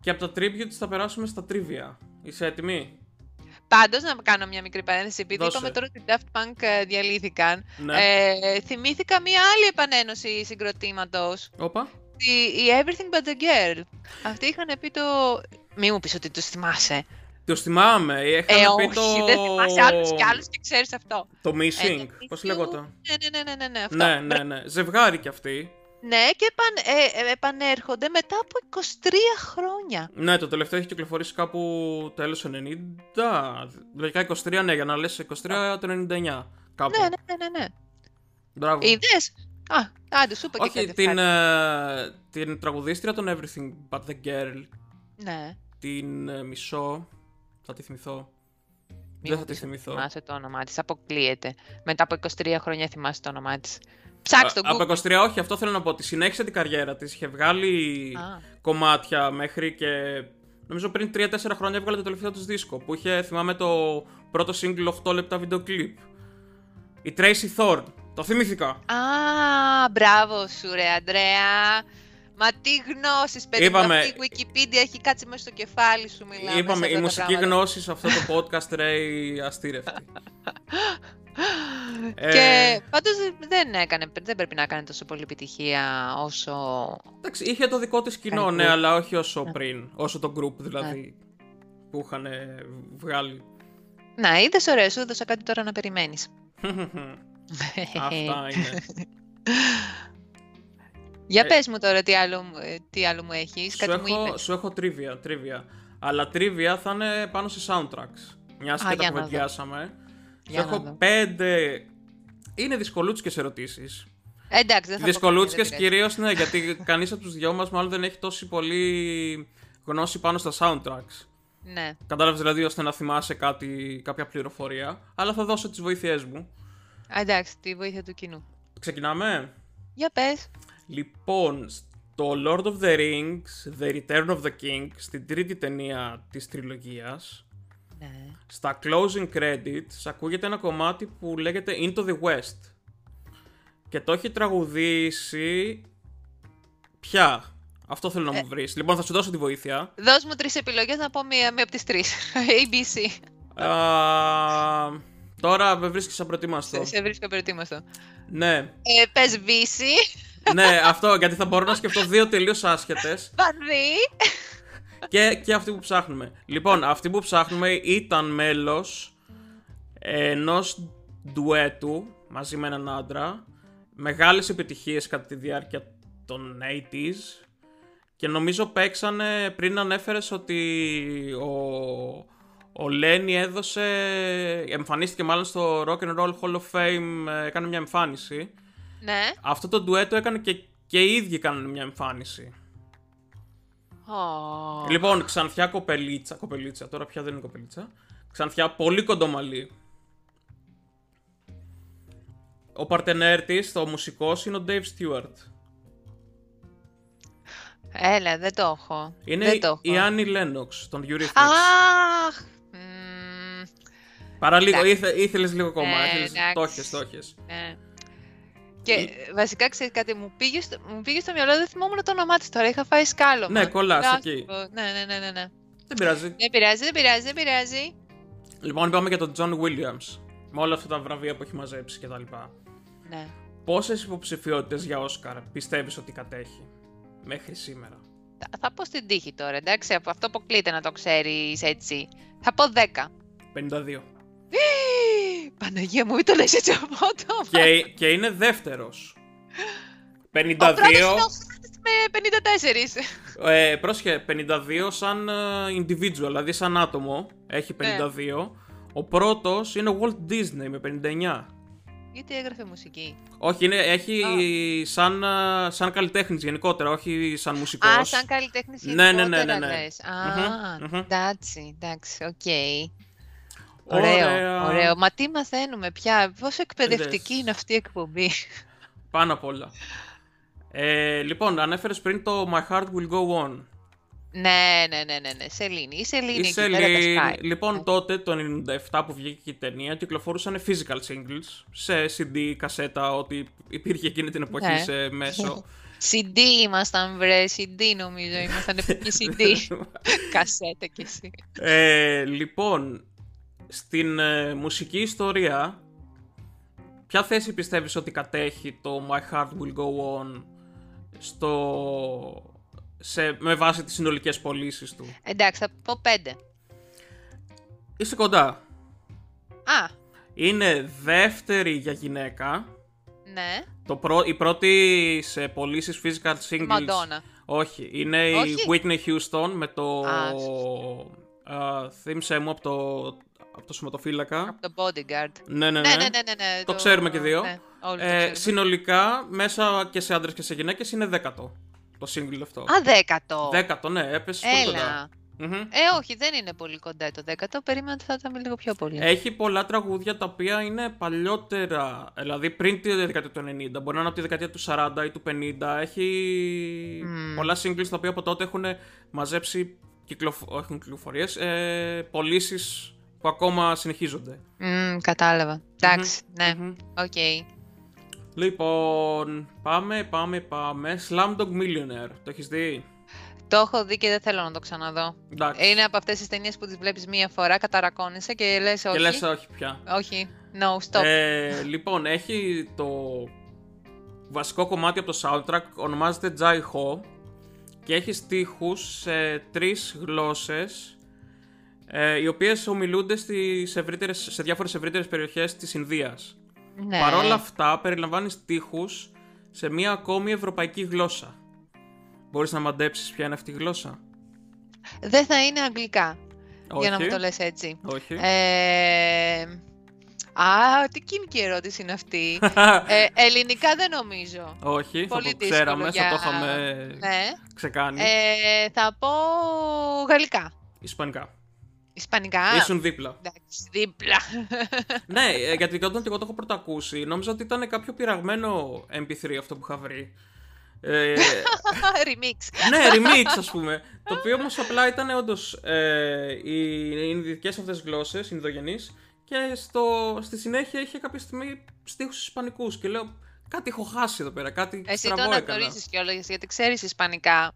Και από τα tribute θα περάσουμε στα trivia. Είσαι έτοιμη; Πάντως, να κάνω μια μικρή παρένθεση, επειδή είπαμε τώρα ότι Daft Punk ε, διαλύθηκαν. Ναι. Ε, θυμήθηκα μια άλλη επανένωση συγκροτήματος. Όπα. Η, η Everything But the Girl. Αυτοί είχαν πει το. Μη μου πεις ότι τους θυμάσαι. Το θυμάμαι. Είχαν ε, πει όχι, το... δεν θυμάσαι άλλους κι άλλους και ξέρεις αυτό. Το Missing. Ε, Πώς λέγεται. Ναι, ναι, ναι, ναι, ναι, αυτό. ναι, ναι, ναι. Ζευγάρι κι αυτοί. Ναι, και επαν, ε, ε, επανέρχονται μετά από 23 χρόνια. Ναι, το τελευταίο έχει κυκλοφορήσει κάπου τέλος 90. Λογικά 23, ναι, για να λες 23 το 99. Κάπου. Ναι, ναι, ναι, ναι. Μπράβο. Είδες; Α, άντε, σου είπα Όχι, την, ε, την τραγουδίστρια των Everything But The Girl. Ναι. Την ε, μισό. Θα τη θυμηθώ. Μην Δεν θα τη θυμηθώ. Θυμάσαι το όνομά της. Αποκλείεται. Μετά από 23 χρόνια θυμάσαι το όνομά της. Ψάξτε το Από 23 όχι, αυτό θέλω να πω. Τη συνέχισε την καριέρα της. Είχε βγάλει κομμάτια μέχρι και. Νομίζω πριν 3-4 χρόνια έβγαλε το τελευταίο της δίσκο. Που είχε, θυμάμαι, το πρώτο single 8 λεπτά βίντεο κλιπ. Η Tracy Thorn. Το θυμήθηκα. Α, μπράβο σου, ρε Αντρέα. Μα τι γνώσεις, παιδί Είπαμε... αυτή η Wikipedia έχει κάτσει μέσα στο κεφάλι σου, μιλάμε. Είπαμε, η μουσική γνώση σε αυτό το podcast, ρε, αστήρευτη. Ε... Και πάντως δεν, έκανε, δεν πρέπει να κάνει τόσο πολύ επιτυχία όσο... Εντάξει, είχε το δικό της κοινό, ναι, αλλά όχι όσο ναι. πριν, όσο το group δηλαδή ναι. που είχαν βγάλει. Να, είδες ωραία, σου έδωσα κάτι τώρα να περιμένεις. Αυτά είναι. Για ε, πες μου τώρα τι άλλο, τι άλλο μου έχεις, κάτι έχω, μου είπες. Σου έχω τρίβια, τρίβια. Αλλά τρίβια θα είναι πάνω σε soundtracks. Μιας και τα κουβεντιάσαμε. Σου έχω πέντε... Είναι δυσκολούτσικες ερωτήσεις. Εντάξει, δεν θα Δυσκολούτσικες κυρίως, ναι, γιατί κανείς από τους δυο μας μάλλον δεν έχει τόση πολύ γνώση πάνω στα soundtracks. Ναι. Κατάλαβες δηλαδή ώστε να θυμάσαι κάτι, κάποια πληροφορία. Αλλά θα δώσω τις βοήθειές μου. εντάξει, τη βοήθεια του κοινού. Ξεκινάμε; Για πες. Λοιπόν, στο Lord of the Rings, The Return of the King, στην τρίτη ταινία της τριλογίας, ναι. στα closing credits ακούγεται ένα κομμάτι που λέγεται Into the West. Και το έχει τραγουδήσει... Ποια; Αυτό θέλω να μου ε. βρεις. Λοιπόν, θα σου δώσω τη βοήθεια. Δώσ' μου τρεις επιλογές να πω μία, μία από τις τρεις. ABC. τώρα με βρίσκεις απροετοίμαστο. Σε, σε βρίσκω απροετοίμαστο. Ναι. Ε, Πες VC. Ναι, αυτό γιατί θα μπορώ να σκεφτώ δύο τελείως άσχετες. Παδί. και, και αυτή που ψάχνουμε. Λοιπόν, αυτή που ψάχνουμε ήταν μέλος ενός ντουέτου μαζί με έναν άντρα. Μεγάλες επιτυχίες κατά τη διάρκεια των 80s και νομίζω παίξανε πριν ανέφερες ότι ο, ο Λένι έδωσε, εμφανίστηκε μάλλον στο Rock and Roll Hall of Fame, ε, έκανε μια εμφάνιση. Ναι. Αυτό το ντουέτο έκανε και, και οι ίδιοι κάνανε μια εμφάνιση. Oh. Λοιπόν, ξανθιά κοπελίτσα, κοπελίτσα, τώρα πια δεν είναι κοπελίτσα. Ξανθιά πολύ κοντομαλή. Ο παρτενέρ της, ο μουσικός, είναι ο Dave Stewart. Έλα, δεν το έχω. Είναι δεν το έχω. η Άννη Λένοξ, τον Eurythmics. Αχ! Παραλίγο, ήθε, ήθελες λίγο ακόμα, ε, το έχεις, το έχεις. Ε. Και ε... βασικά ξέρεις κάτι, μου πήγε, στο, μου πήγε στο μυαλό, δεν θυμόμουν το όνομά της τώρα, είχα φάει σκάλο. Ναι, κολλάς εκεί. Ναι, ναι, ναι, ναι, ναι. Δεν πειράζει. Δεν πειράζει, δεν πειράζει, δεν πειράζει. Λοιπόν, είπαμε για τον John Williams, με όλα αυτά τα βραβεία που έχει μαζέψει και τα λοιπά. Ναι. Πόσες υποψηφιότητες για Όσκαρ πιστεύεις ότι κατέχει μέχρι σήμερα; Θα, θα πω στην τύχη τώρα, εντάξει, από αυτό αποκλείται να το ξέρεις έτσι. Θα πω 10. 52. Παναγία μου, μην το λες έτσι απότομα. Και, και είναι δεύτερος. 52. με 54. Ε, πρόσχε, 52 σαν ε, individual, δηλαδή σαν άτομο, έχει 52. Ναι. Ο πρώτος είναι ο Walt Disney με 59. Γιατί έγραφε μουσική; Όχι, είναι, έχει σαν, σαν καλλιτέχνης γενικότερα, όχι σαν μουσικός. Α, σαν καλλιτέχνης γενικότερα. Ναι, ναι, ναι. ναι, ναι. Α, εντάξει, εντάξει, οκ. Ωραίο, ωραίο. Μα τι μαθαίνουμε πια, πόσο εκπαιδευτική είναι αυτή η εκπομπή. Πάνω απ' όλα. Ε, λοιπόν, ανέφερες πριν το My Heart Will Go On. Ναι, ναι, ναι, ναι, ναι. Σελήνη. Η Σελήνη. Η Σελήνη. Λοιπόν, ναι. τότε, το 97 που βγήκε η ταινία, κυκλοφορούσαν physical singles σε CD, κασέτα, ό,τι υπήρχε εκείνη την εποχή ναι. σε μέσο. CD ήμασταν, βρε. CD νομίζω. Ήμασταν εποχή CD. κασέτα κι εσύ. Ε, λοιπόν, στην ε, μουσική ιστορία, ποια θέση πιστεύεις ότι κατέχει το My Heart Will Go On στο σε, με βάση τις συνολικές πωλήσεις του; Εντάξει, θα πω πέντε. Είσαι κοντά. Α. Είναι δεύτερη για γυναίκα. Ναι. Το πρω... Η πρώτη σε πωλήσεις physical singles. Μαντόνα. Όχι. Είναι η Whitney Houston με το. Α, θύμισε μου από το, από το σωματοφύλακα. Από το bodyguard. Ναι, ναι, ναι. ναι, ναι, ναι, ναι το, το ξέρουμε και δύο. Ναι, ε, συνολικά, μέσα και σε άντρες και σε γυναίκες είναι δέκατο το single αυτό. Α, δέκατο. Δέκατο, ναι, έπεσε πολύ κοντά. Ε, όχι, δεν είναι πολύ κοντά το δέκατο. Περίμενα ότι θα ήταν λίγο πιο πολύ. Έχει πολλά τραγούδια τα οποία είναι παλιότερα. Δηλαδή πριν τη δεκαετία του 90. Μπορεί να είναι από τη δεκαετία του 40 ή του 50. Έχει πολλά singles τα οποία από τότε έχουν μαζέψει κυκλοφ... όχι κυκλοφορίες, ε, πωλήσεις που ακόμα συνεχίζονται. Mm, κατάλαβα. Εντάξει, ναι. Οκ. Λοιπόν, πάμε, πάμε, πάμε. Slumdog Millionaire. Το έχεις δει; Το έχω δει και δεν θέλω να το ξαναδώ. Εντάξει. Είναι από αυτές τις ταινίες που τις βλέπεις μία φορά, καταρρακώνεσαι και λες όχι. Και λες όχι πια. Όχι. No, stop. Ε, λοιπόν, έχει το βασικό κομμάτι από το soundtrack, ονομάζεται Jai Ho και έχει στίχους σε τρεις γλώσσες ε, οι οποίες ομιλούνται στις ευρύτερες, σε διάφορες ευρύτερες περιοχές της Ινδίας. ναι. Παρ' όλα αυτά περιλαμβάνεις στίχους σε μία ακόμη ευρωπαϊκή γλώσσα. Μπορείς να μαντέψεις ποια είναι αυτή η γλώσσα; Δεν θα είναι αγγλικά, Όχι. για να μου το λες έτσι. Όχι. Ε, α, τι κίνικη ερώτηση είναι αυτή. ε, ελληνικά δεν νομίζω. Όχι, θα πολύ το ξέραμε, δύσκολο θα το για- είχαμε Ναι. ξεκάνει. Ε, θα πω γαλλικά. Ισπανικά. Ισπανικά. Ήσουν δίπλα. Εντάξει, δίπλα. ναι, ε, γιατί όταν και εγώ το έχω πρωτακούσει, νόμιζα ότι ήταν κάποιο πειραγμένο MP3 αυτό που είχα βρει. Ε, Remix. ναι, remix ας πούμε. Το οποίο όμως απλά ήταν όντως ε, οι ινδικές αυτές γλώσσες, ινδογενείς, και στο, στη συνέχεια είχε κάποια στιγμή στίχους ισπανικούς και λέω κάτι έχω χάσει εδώ πέρα, κάτι Εσύ το στραβό έκανα. αναγνωρίζεις κιόλας, γιατί ξέρεις Ισπανικά.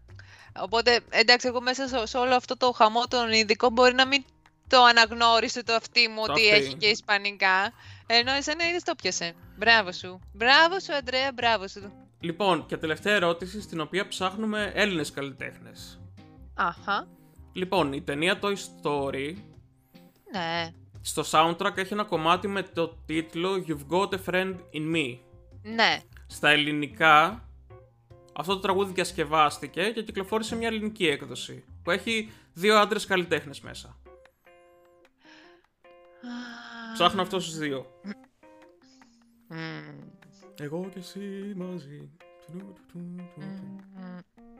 Οπότε, εντάξει, εγώ μέσα σε, σε όλο αυτό το χαμό των ειδικών μπορεί να μην το αναγνώρισε το αυτί μου Το ότι αυτί. έχει και Ισπανικά. Ενώ εσένα είδες το πιασε. Μπράβο σου. Μπράβο σου, Αντρέα, μπράβο σου. Λοιπόν, και τελευταία ερώτηση στην οποία ψάχνουμε Έλληνες καλλιτέχνες. Αχα. Λοιπόν, η ταινία Toy Story Ναι. στο soundtrack έχει ένα κομμάτι με το τίτλο You've Got a Friend in Me. Ναι. Στα ελληνικά, αυτό το τραγούδι διασκευάστηκε και κυκλοφόρησε μια ελληνική έκδοση που έχει δύο άντρες καλλιτέχνες μέσα. Ψάχνω αυτούς τους δύο. Μμμ. Εγώ και εσύ μαζί.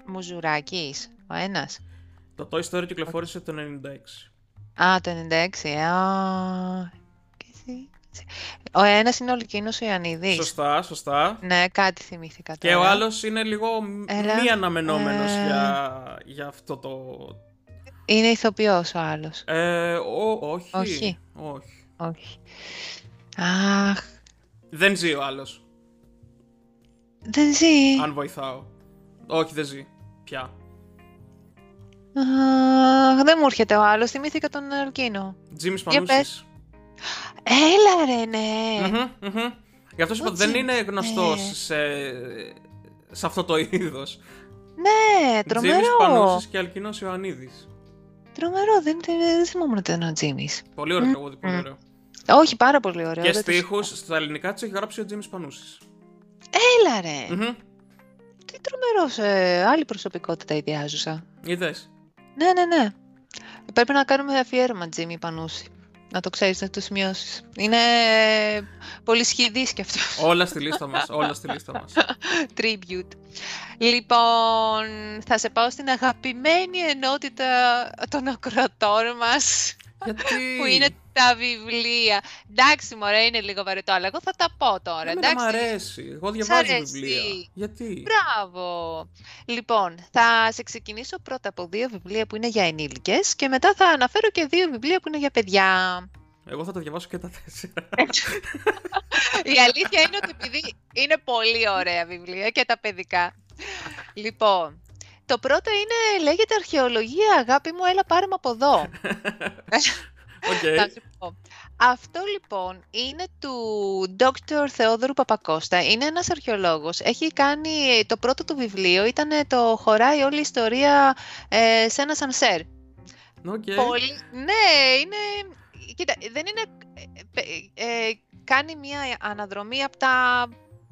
Μουζουράκης, ο ένας. Το Toy Story κυκλοφόρησε το 96. Α, το 96. Α, και εσύ. Ο ένας είναι ο Λυκίνος ο Ιωαννίδης. Σωστά, σωστά. Ναι, κάτι θυμήθηκα Και τώρα. ο άλλος είναι λίγο μ- Έλα. μη αναμενόμενος Ε. για, για αυτό το... Είναι ηθοποιός ο άλλος. Ε, ο, όχι. Όχι. όχι. Όχι. Αχ, Δεν ζει ο άλλος, δεν ζει. αν βοηθάω. Όχι, δεν ζει. Πια. Αχ, δεν μου έρχεται ο άλλος. Θυμήθηκα τον Αλκίνο. Τζίμις Για Πανούσης. Έλα ρε, ναι. Μμμ, μμμ. Γι' αυτό σου είπα Ο δεν Τζι- είναι γνωστός ναι. σε, σε αυτό το είδος. Ναι, Τζίμις τρομερό. Πανούσης και Αλκινός Ιωαννίδης. Τρομερό, δεν, δεν, δεν θυμόμουν ότι ήταν ο Τζίμις. Πολύ ωραίο Μμ, τραγούδι, πολύ μμ. ωραίο. Όχι, πάρα πολύ ωραίο. Και δεν το στίχους στα ελληνικά της έχει γράψει ο Τζίμις Πανούσης. Έλα ρε. Μμμ. Τι τρομερός, ε, άλλη προσωπικότητα ιδιάζουσα. Είδες. Ναι, ναι, ναι. Πρέπει να κάνουμε αφιέρωμα Τζίμι Πανούση. Να το ξέρεις, να το σημειώσεις. Είναι πολύ σχηδής κι αυτό. όλα στη λίστα μας, όλα στη λίστα μας. Tribute. Λοιπόν, θα σε πάω στην αγαπημένη ενότητα των ακροατών μας, Γιατί... που είναι τα βιβλία. Εντάξει, μωρέ, είναι λίγο βαρετό, αλλά εγώ θα τα πω τώρα, Εμένα μ' εντάξει. αρέσει. Εγώ διαβάζω αρέσει. βιβλία. Γιατί; Μπράβο! Λοιπόν, θα σε ξεκινήσω πρώτα από δύο βιβλία που είναι για ενήλικες και μετά θα αναφέρω και δύο βιβλία που είναι για παιδιά. Εγώ θα τα διαβάσω και τα τέσσερα. Η αλήθεια είναι ότι επειδή είναι πολύ ωραία βιβλία και τα παιδικά. Λοιπόν, το πρώτο είναι, λέγεται αρχαιολογία, αγάπη μου, έλα πάρε με από εδώ. Οκ. Θα σου πω. Αυτό λοιπόν είναι του Dr. Θεόδωρου Παπακώστα. Είναι ένας αρχαιολόγος. Έχει κάνει το πρώτο του βιβλίο, ήταν το χωράει όλη η ιστορία ε, σε ένα σανσέρ. Οκ. Πολύ... Ναι, είναι... Κοίτα, δεν είναι... ε, ε, ε, κάνει μια αναδρομή από τα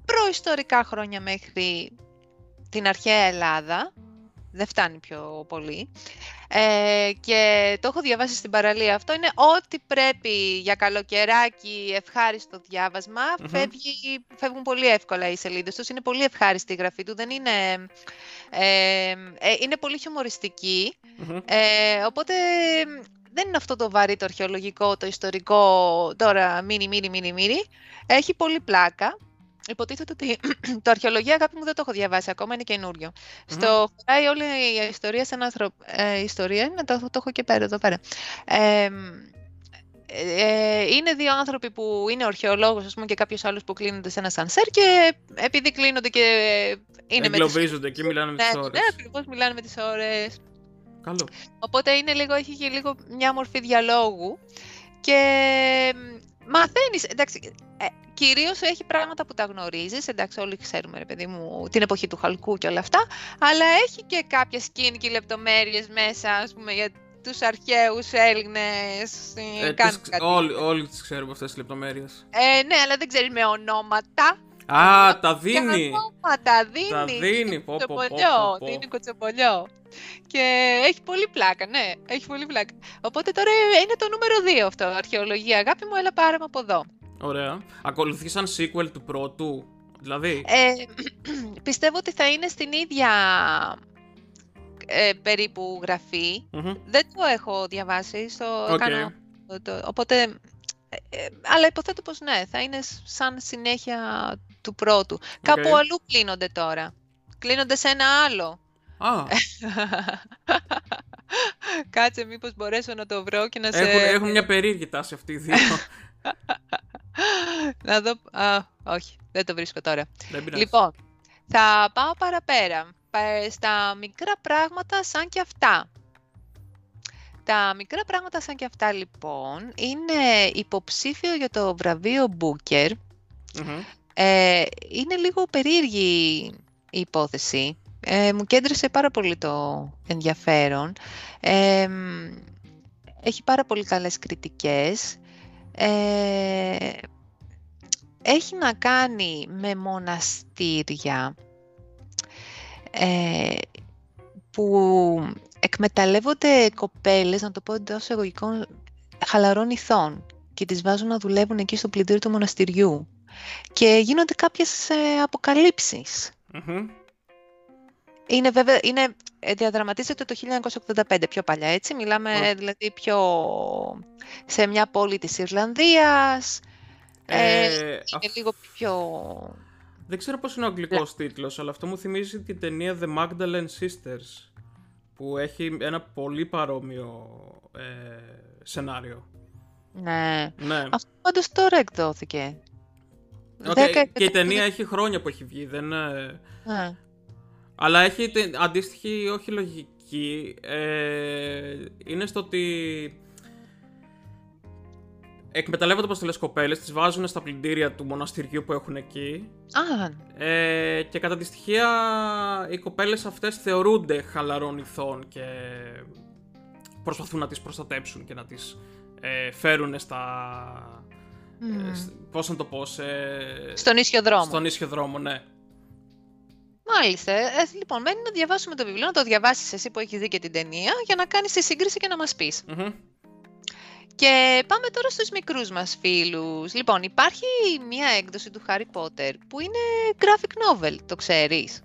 προϊστορικά χρόνια μέχρι την αρχαία Ελλάδα. Δεν φτάνει πιο πολύ. Ε, και το έχω διαβάσει στην παραλία. Αυτό είναι ό,τι πρέπει για καλοκαιράκι, ευχάριστο διάβασμα. Μμμ. Φεύγει, φεύγουν πολύ εύκολα οι σελίδες τους. Είναι πολύ ευχάριστη η γραφή του. Δεν είναι, ε, ε, είναι πολύ χιουμοριστική. Μμμ. Ε, οπότε δεν είναι αυτό το βαρύ το αρχαιολογικό, το ιστορικό, τώρα μίνι, μίνι, μίνι, μίνι. Έχει πολύ πλάκα. Υποτίθεται ότι το αρχαιολογία, αγάπη μου, δεν το έχω διαβάσει ακόμα, είναι καινούριο. Στο χωράει όλη η ιστορία σε ένα ανθρω... ε, ιστορία, είναι, το, το έχω και πέρα, εδώ πέρα. Ε, ε, είναι δύο άνθρωποι που είναι ορχαιολόγος ας πούμε, και κάποιος άλλος που κλείνονται σε ένα σανσέρ και επειδή κλείνονται και είναι με τις... Εγκλωβίζονται και μιλάνε με τις Ναι, ώρες. Ναι, ακριβώς μιλάνε με τις ώρες. Καλό. Οπότε είναι λίγο, έχει και λίγο μια μορφή διαλόγου και μαθαίνεις. Εντάξει, ε, Κυρίως έχει πράγματα που τα γνωρίζεις. Εντάξει, όλοι ξέρουμε, ρε παιδί μου, την εποχή του χαλκού και όλα αυτά. Αλλά έχει και κάποιες σκηνικοί λεπτομέρειες μέσα, ας πούμε, για τους αρχαίους Έλληνες. Ε, τις ξ- όλοι, όλοι τις ξέρουμε αυτές τις λεπτομέρειες. Ε, ναι, αλλά δεν ξέρεις με ονόματα. Α, τα Για δίνει. ονόματα δίνει. Τα δίνει, πω, πω, πω, Κοτσομπολιό, πω, πω. δίνει κοτσομπολιό. Και έχει πολύ πλάκα, ναι, έχει πολύ πλάκα. Οπότε τώρα είναι το νούμερο 2 αυτό, αρχαιολογία αγάπη μου, έλα πάρε με από εδώ. Ωραία. Ακολουθεί σαν sequel του πρώτου. Δηλαδή; Ε, πιστεύω ότι θα είναι στην ίδια ε, περίπου γραφή. μμμ. Δεν το έχω διαβάσει, στο Οκ. κάνω, το- το- οπότε, ε, ε, αλλά υποθέτω πως ναι, θα είναι σαν συνέχεια του πρώτου. Κάπου αλλού κλείνονται τώρα. Κλείνονται σε ένα άλλο. Α, Κάτσε μήπως μπορέσω να το βρω και να σε... έχουν, έχουν μια περίεργη τάση αυτοί οι δύο. να δω... Α, όχι, δεν το βρίσκω τώρα. Δεν πειράζει. Λοιπόν, θα πάω παραπέρα. Πα- Στα μικρά πράγματα σαν και αυτά. Τα μικρά πράγματα σαν και αυτά λοιπόν είναι υποψήφιο για το βραβείο Booker. Μμμ. Ε, είναι λίγο περίεργη η υπόθεση. Ε, μου κέντρισε πάρα πολύ το ενδιαφέρον. Ε, μ, έχει πάρα πολύ καλές κριτικές. Ε, έχει να κάνει με μοναστήρια ε, που εκμεταλλεύονται κοπέλες, να το πω εντός εγωγικών, χαλαρών ηθών και τις βάζουν να δουλεύουν εκεί στο πλυντήριο του μοναστηριού και γίνονται κάποιες ε, αποκαλύψεις. Μμμ. Είναι βέβαια, είναι, ε, διαδραματίζεται το 1985, πιο παλιά, έτσι. Μιλάμε Ω. δηλαδή πιο σε μια πόλη της Ιρλανδίας. Ε, Ε, είναι αυ- λίγο πιο... Δεν ξέρω πώς είναι ο αγγλικός τίτλος, αλλά αυτό μου θυμίζει την ταινία The Magdalene Sisters, που έχει ένα πολύ παρόμοιο ε, σενάριο. Ναι. Ναι. Αυτό πάντως τώρα εκδόθηκε. Οκ, Δέκα Και η εκατομμύρια- ταινία έχει χρόνια που έχει βγει, δεν... ε, Ναι. Αλλά έχει την αντίστοιχη, όχι λογική, ε, είναι στο ότι εκμεταλλεύονται όπως το λες κοπέλες, τις βάζουν στα πλυντήρια του μοναστηριού που έχουν εκεί. Α, ε, και κατά τη στοιχεία οι κοπέλες αυτές θεωρούνται χαλαρών ηθών και προσπαθούν να τις προστατέψουν και να τις ε, φέρουν στα... μμ. ε, σ- πώς να το πω, σε... στον ίσιο δρόμο. στον ίσιο δρόμο, ναι. Μάλιστα. Ε, λοιπόν, μένει να διαβάσουμε το βιβλίο, να το διαβάσεις εσύ που έχεις δει και την ταινία, για να κάνεις τη σύγκριση και να μας πεις. Μμμ. Και πάμε τώρα στους μικρούς μας φίλους. Λοιπόν, υπάρχει μία έκδοση του Harry Potter που είναι graphic novel, το ξέρεις;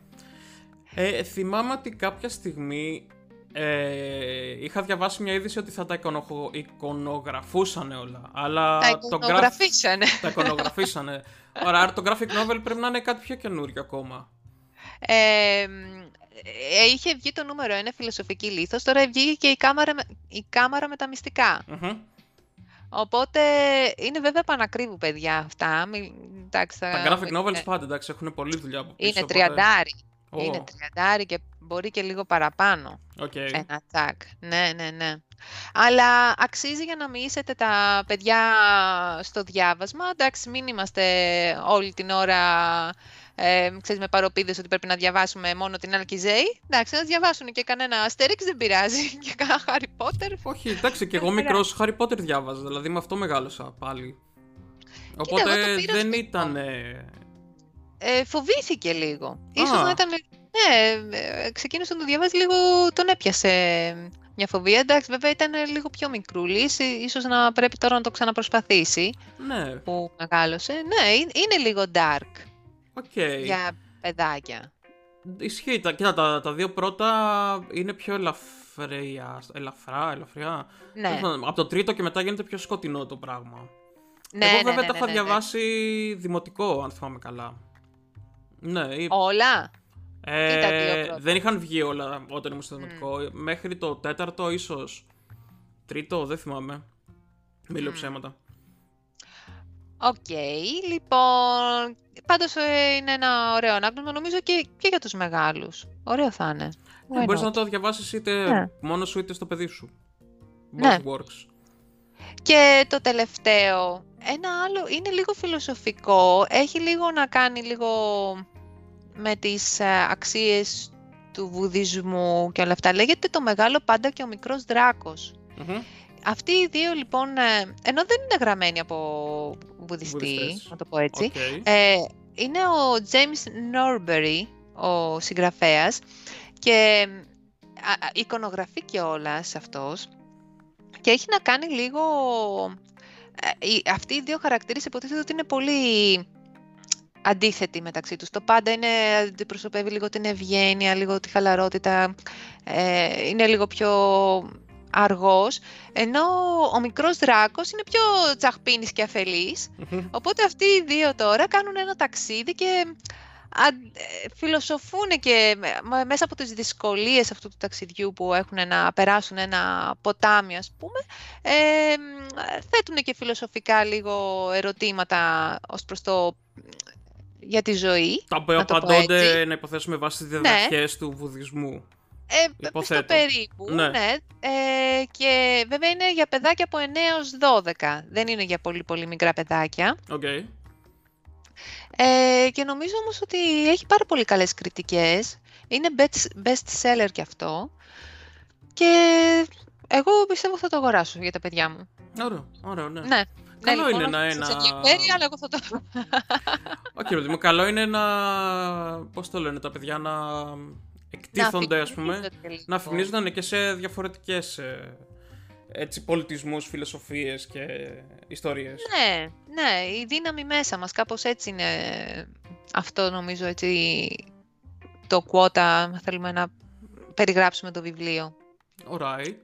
Ε, θυμάμαι ότι κάποια στιγμή ε, είχα διαβάσει μια είδηση ότι θα τα εικονοχο- εικονογραφούσαν όλα. Αλλά Τα το graph- εικονογραφήσανε. τα εικονογραφήσανε. Ωραία, άρα το graphic novel πρέπει να είναι κάτι πιο καινούριο ακόμα. Ε, μ, ε, είχε βγει το νούμερο 1 φιλοσοφική λίθος, τώρα βγήκε και η κάμαρα, με- η κάμαρα με τα μυστικά. Μμμ. Οπότε είναι βέβαια πανάκριβα παιδιά αυτά. Μη, εντάξει, Τα θα- graphic novels ε, πάντα εντάξει έχουν πολλή δουλειά από πίσω. Είναι οπότε- τριαντάρι. Ω, Είναι τριαντάρι και μπορεί και λίγο παραπάνω. οκ. Ένα τσακ. Ναι, ναι, ναι. Αλλά αξίζει για να μυήσετε τα παιδιά στο διάβασμα. Εντάξει, μην είμαστε όλη την ώρα ε, ξέρεις, με παρωπίδες ότι πρέπει να διαβάσουμε μόνο την Άλκη Ζέη. Εντάξει, να διαβάσουν και κανένα Αστέριξ δεν πειράζει. Και κανένα Harry Potter. Όχι, εντάξει, και εγώ Ωραία. μικρός Harry Potter διάβαζα, δηλαδή με αυτό μεγάλωσα πάλι. εγώ Οπότε το πήρα δεν στο- ήταν. Ε, φοβήθηκε λίγο. Ίσως Α. να ήταν... Ναι, ε, ξεκίνησε να το διαβάζει λίγο, τον έπιασε μια φοβία. Εντάξει, βέβαια ήταν λίγο πιο μικρούλης, ε, ίσως να πρέπει τώρα να το ξαναπροσπαθήσει. Ναι, που μεγάλωσε. Ναι, είναι, είναι λίγο dark OK. για παιδάκια. Ισχύει. Τα, κοίτα, τα, τα δύο πρώτα είναι πιο ελαφριά. Ελαφρά, ελαφριά. Ναι, Τέλος πάντων, Από το τρίτο και μετά γίνεται πιο σκοτεινό το πράγμα. ναι, Εγώ ναι, βέβαια ναι, τα ναι, είχα ναι, ναι. διαβάσει δημοτικό, αν θυμάμαι καλά. Ναι, ή- Όλα. ε, ή τα δύο πρώτα; δεν είχαν βγει όλα όταν ήμουν στο δημοτικό. Μέχρι το τέταρτο, ίσως. Τρίτο, δεν θυμάμαι. Μη λέω ψέματα. Οκ, λοιπόν, πάντως ε, είναι ένα ωραίο ανάγνωσμα, νομίζω και, και για τους μεγάλους. Ωραίο θα είναι. Ε, Why μπορείς not? να το διαβάσεις είτε Ναι. μόνος σου είτε στο παιδί σου. Both Ναι. works. Και το τελευταίο, ένα άλλο, είναι λίγο φιλοσοφικό, έχει λίγο να κάνει λίγο με τις ε, αξίες του βουδισμού και όλα αυτά. Λέγεται το μεγάλο πάντα και ο μικρός δράκος. Μμμ. Αυτοί οι δύο λοιπόν, ε, ενώ δεν είναι γραμμένοι από βουδιστή, Βουδιστές. να το πω έτσι, Οκ. ε, είναι ο James Norbury, ο συγγραφέας και α, α, εικονογραφεί και όλα σε αυτός και έχει να κάνει λίγο... ε, οι- αυτοί οι δύο χαρακτήρες υποτίθεται ότι είναι πολύ αντίθετοι μεταξύ τους. Το πάντα είναι, αντιπροσωπεύει λίγο την ευγένεια, λίγο τη χαλαρότητα, ε, είναι λίγο πιο αργός, ενώ ο μικρός δράκος είναι πιο τσαχπίνης και αφελής. Μμμ. Οπότε αυτοί οι δύο τώρα κάνουν ένα ταξίδι και αν- ε, φιλοσοφούν και με- μέσα από τις δυσκολίες αυτού του ταξιδιού που έχουν να περάσουν ένα ποτάμι ας πούμε ε, μ, θέτουν και φιλοσοφικά λίγο ερωτήματα ως προς το για τη ζωή. Τα οποία να το πω απαντώνται, έτσι. να υποθέσουμε, βάσει τις διαδοχές του βουδισμού. Ε, Υποθέτω. στο περίπου, Ναι. ναι. Ε, και βέβαια είναι για παιδάκια από 9 έως 12. Δεν είναι για πολύ πολύ μικρά παιδάκια. Οκ. Ε, και νομίζω όμως ότι έχει πάρα πολύ καλές κριτικές. Είναι best, best seller κι αυτό. Και εγώ πιστεύω θα το αγοράσω για τα παιδιά μου. Ωραίο, ωραίο, ναι. Ναι. Καλό ναι, είναι λοιπόν, να όχι ένα- σε ενδιαφέρει, αλλά εγώ θα το... Όχι, παιδί μου, καλό είναι να. Πώς το λένε τα παιδιά, να εκτίθονται, ας πούμε. αφυπνίζονται λίγο. Να αφυπνίζονται και σε διαφορετικές έτσι, πολιτισμούς, φιλοσοφίες και ιστορίες. Ναι, ναι, η δύναμη μέσα μας, κάπως έτσι είναι αυτό νομίζω έτσι το quota, αν θέλουμε να περιγράψουμε το βιβλίο. Alright.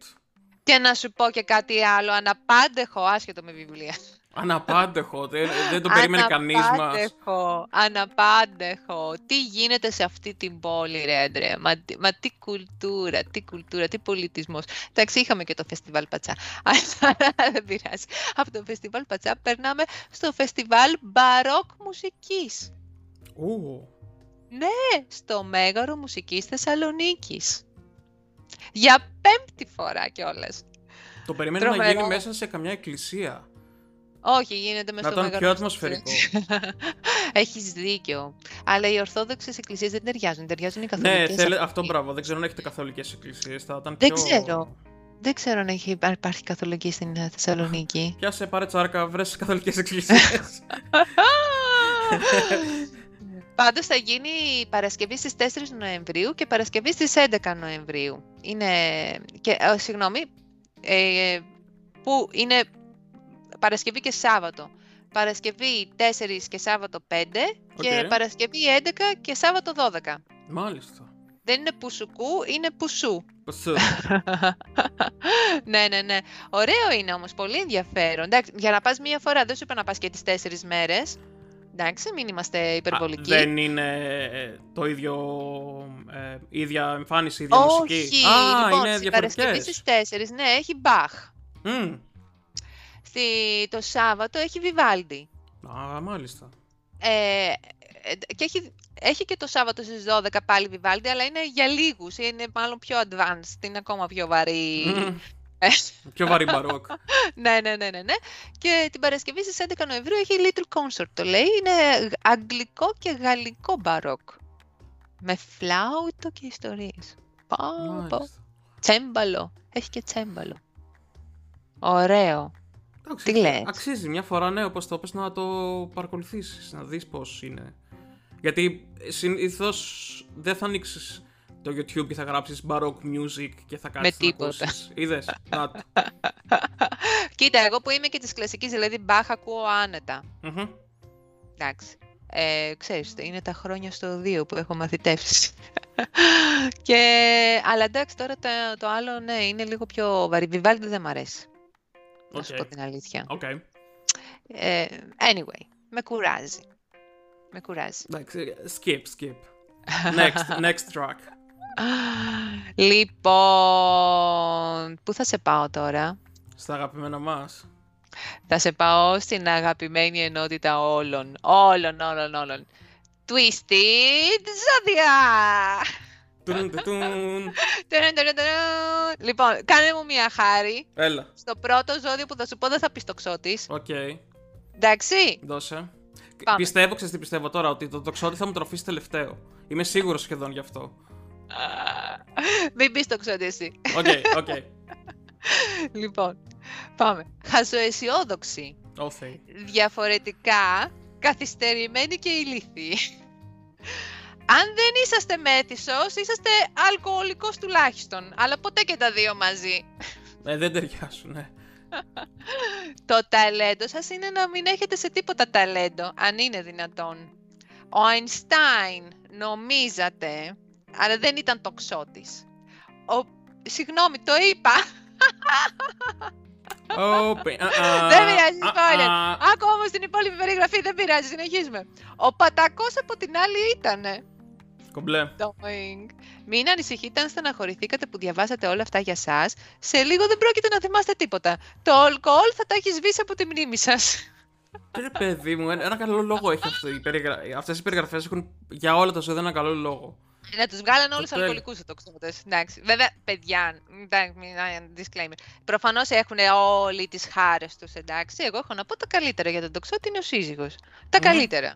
Και να σου πω και κάτι άλλο, αναπάντεχο, άσχετο με βιβλία. Αναπάντεχο, δεν, δεν το περίμενε κανείς μας. Αναπάντεχο, αναπάντεχο. Τι γίνεται σε αυτή την πόλη, ρε Αντρέα. Μα, τι- μα τι κουλτούρα, τι κουλτούρα, τι πολιτισμός. Εντάξει, είχαμε και το φεστιβάλ Πατσά. Αλλά δεν πειράζει. Από το φεστιβάλ Πατσά περνάμε στο φεστιβάλ μπαρόκ μουσικής. Ου, Ναι, στο Μέγαρο Μουσικής Θεσσαλονίκης. Για πέμπτη φορά κιόλας. το περίμενα να Τρομερό. γίνει μέσα σε καμιά εκκλησία. Όχι, γίνεται μέσα Να στο ήταν Μέγαρο πιο Μουσικής. ατμοσφαιρικό. Έχεις δίκιο. Αλλά οι Ορθόδοξες εκκλησίες δεν ταιριάζουν. Ταιριάζουν οι ναι, καθολικές. θέλε, αυτοί. αυτό μπράβο. Δεν ξέρω αν έχετε καθολικές εκκλησίες. Θα ήταν Δεν πιο... ξέρω. Δεν ξέρω αν έχει, αν υπάρχει καθολική στην ε, Θεσσαλονίκη. Πιάσε πάρε τσάρκα, βρες καθολικές εκκλησίες. Πάντως θα γίνει η Παρασκευή στις 4 Νοεμβρίου και Παρασκευή στις 11 Νοεμβρίου. Είναι, και, ε, συγγνώμη, ε, που είναι Παρασκευή και Σάββατο. Παρασκευή 4 και Σάββατο 5 και Οκ. Παρασκευή 11 και Σάββατο 12. Μάλιστα. Δεν είναι πουσουκού, είναι πουσού. Πώς, ναι, ναι, ναι. Ωραίο είναι όμως, πολύ ενδιαφέρον. Εντάξει, για να πας μία φορά, δεν σου είπα να πας και τις τέσσερις μέρες. Εντάξει, μην είμαστε α, υπερβολικοί. δεν είναι ε, το ίδιο, ε, ίδια εμφάνιση, ίδια Όχι, μουσική. Α, λοιπόν, είναι στην Παρασκευή διαφορετικές. στις 4, ναι, έχει Μπαχ. Μμ. Στη, το Σάββατο έχει Βιβάλντι. Α, μάλιστα. Ε, ε, και έχει, έχει και το Σάββατο στις 12 πάλι Βιβάλντι, αλλά είναι για λίγους, είναι μάλλον πιο advanced, είναι ακόμα πιο βαρύ. Μμ. Ε, Πιο βαρύ μπαρόκ. ναι, ναι, ναι, ναι, ναι. Και την Παρασκευή στις 11 Νοεμβρίου έχει Little Concert, το λέει. Είναι γ- αγγλικό και γαλλικό μπαρόκ. Με φλάουτο και ιστορίες. Πω, πω. Μάλιστα. Τσέμπαλο. Έχει και τσέμπαλο. Ωραίο. Εντάξει, Τι λες; Αξίζει μια φορά, ναι, όπως το πες, να το παρακολουθήσεις, να δεις πώς είναι. Γιατί συνήθως δεν θα ανοίξεις το YouTube και θα γράψεις baroque music και θα κάτσεις να τίποτα. ακούσεις. Είδες, να το. Κοίτα, εγώ που είμαι και της κλασικής, δηλαδή Μπαχ ακούω άνετα. Μμμ. Εντάξει. Ε, ξέρεις, είναι τα χρόνια στο 2 που έχω μαθητεύσει. και... Αλλά εντάξει, τώρα το, το άλλο, ναι, είναι λίγο πιο βαρύ. Βιβάλντι δεν μ' αρέσει. Να σου Οκ. πω την αλήθεια. Οκ. Ε, anyway, με κουράζει. Με κουράζει. Εντάξει, skip, skip. Next, next track. λοιπόν, πού θα σε πάω τώρα; Στα αγαπημένα μας. Θα σε πάω στην αγαπημένη ενότητα όλων. Όλων, όλων, όλων. Twisted Zodiac! Τουν, τουν, τουν. Τουρουν, τουρουν, τουρουν. Λοιπόν, κάνε μου μια χάρη. Έλα. Στο πρώτο ζώδιο που θα σου πω δεν θα πεις τοξότης. Οκ. Εντάξει. Δώσε. Πάμε. Πιστεύω, ξέρεις τι πιστεύω τώρα, ότι το τοξότη θα μου το αφήσει τελευταίο. Είμαι σίγουρος σχεδόν γι' αυτό. Μην πεις τοξότη εσύ. OK, OK. Λοιπόν, πάμε. Χαζοαισιόδοξοι. Όθεοι. Διαφορετικά, καθυστερημένοι και ηλίθιοι. Αν δεν είσαστε μέθησος, είσαστε αλκοολικός τουλάχιστον. Αλλά ποτέ και τα δύο μαζί. Ε, δεν ταιριάζουν, ναι. Το ταλέντο σας είναι να μην έχετε σε τίποτα ταλέντο, αν είναι δυνατόν. Ο Αϊνστάιν νομίζατε, αλλά δεν ήταν τοξότης. Ο... Συγγνώμη, το είπα. Ω, παι- α, α, δεν πειράζει, α, spoiler. α. Άκου όμως την υπόλοιπη περιγραφή, δεν πειράζει, συνεχίζουμε. Ο Πατακός από την άλλη ήτανε. Κομπλέ. Doing. Μην ανησυχείτε αν στεναχωρηθήκατε που διαβάσατε όλα αυτά για σας. Σε λίγο δεν πρόκειται να θυμάστε τίποτα. Το αλκοόλ θα τα έχει σβήσει από τη μνήμη σας. Ρε παιδί μου, ένα ένα καλό λόγο έχει αυτό. η περιγρα... Αυτές οι περιγραφές έχουν για όλα τα ζώδια ένα καλό λόγο. Να τους βγάλανε όλους τέλος. αλκοολικούς οι τοξότες. Εντάξει. Βέβαια, παιδιά, εντάξει, μην- α, disclaimer. Προφανώς έχουν όλοι τις χάρες τους, εντάξει. Εγώ έχω να πω τα καλύτερα για τον τοξότη είναι ο σύζυγος. Τα Μμμ. καλύτερα.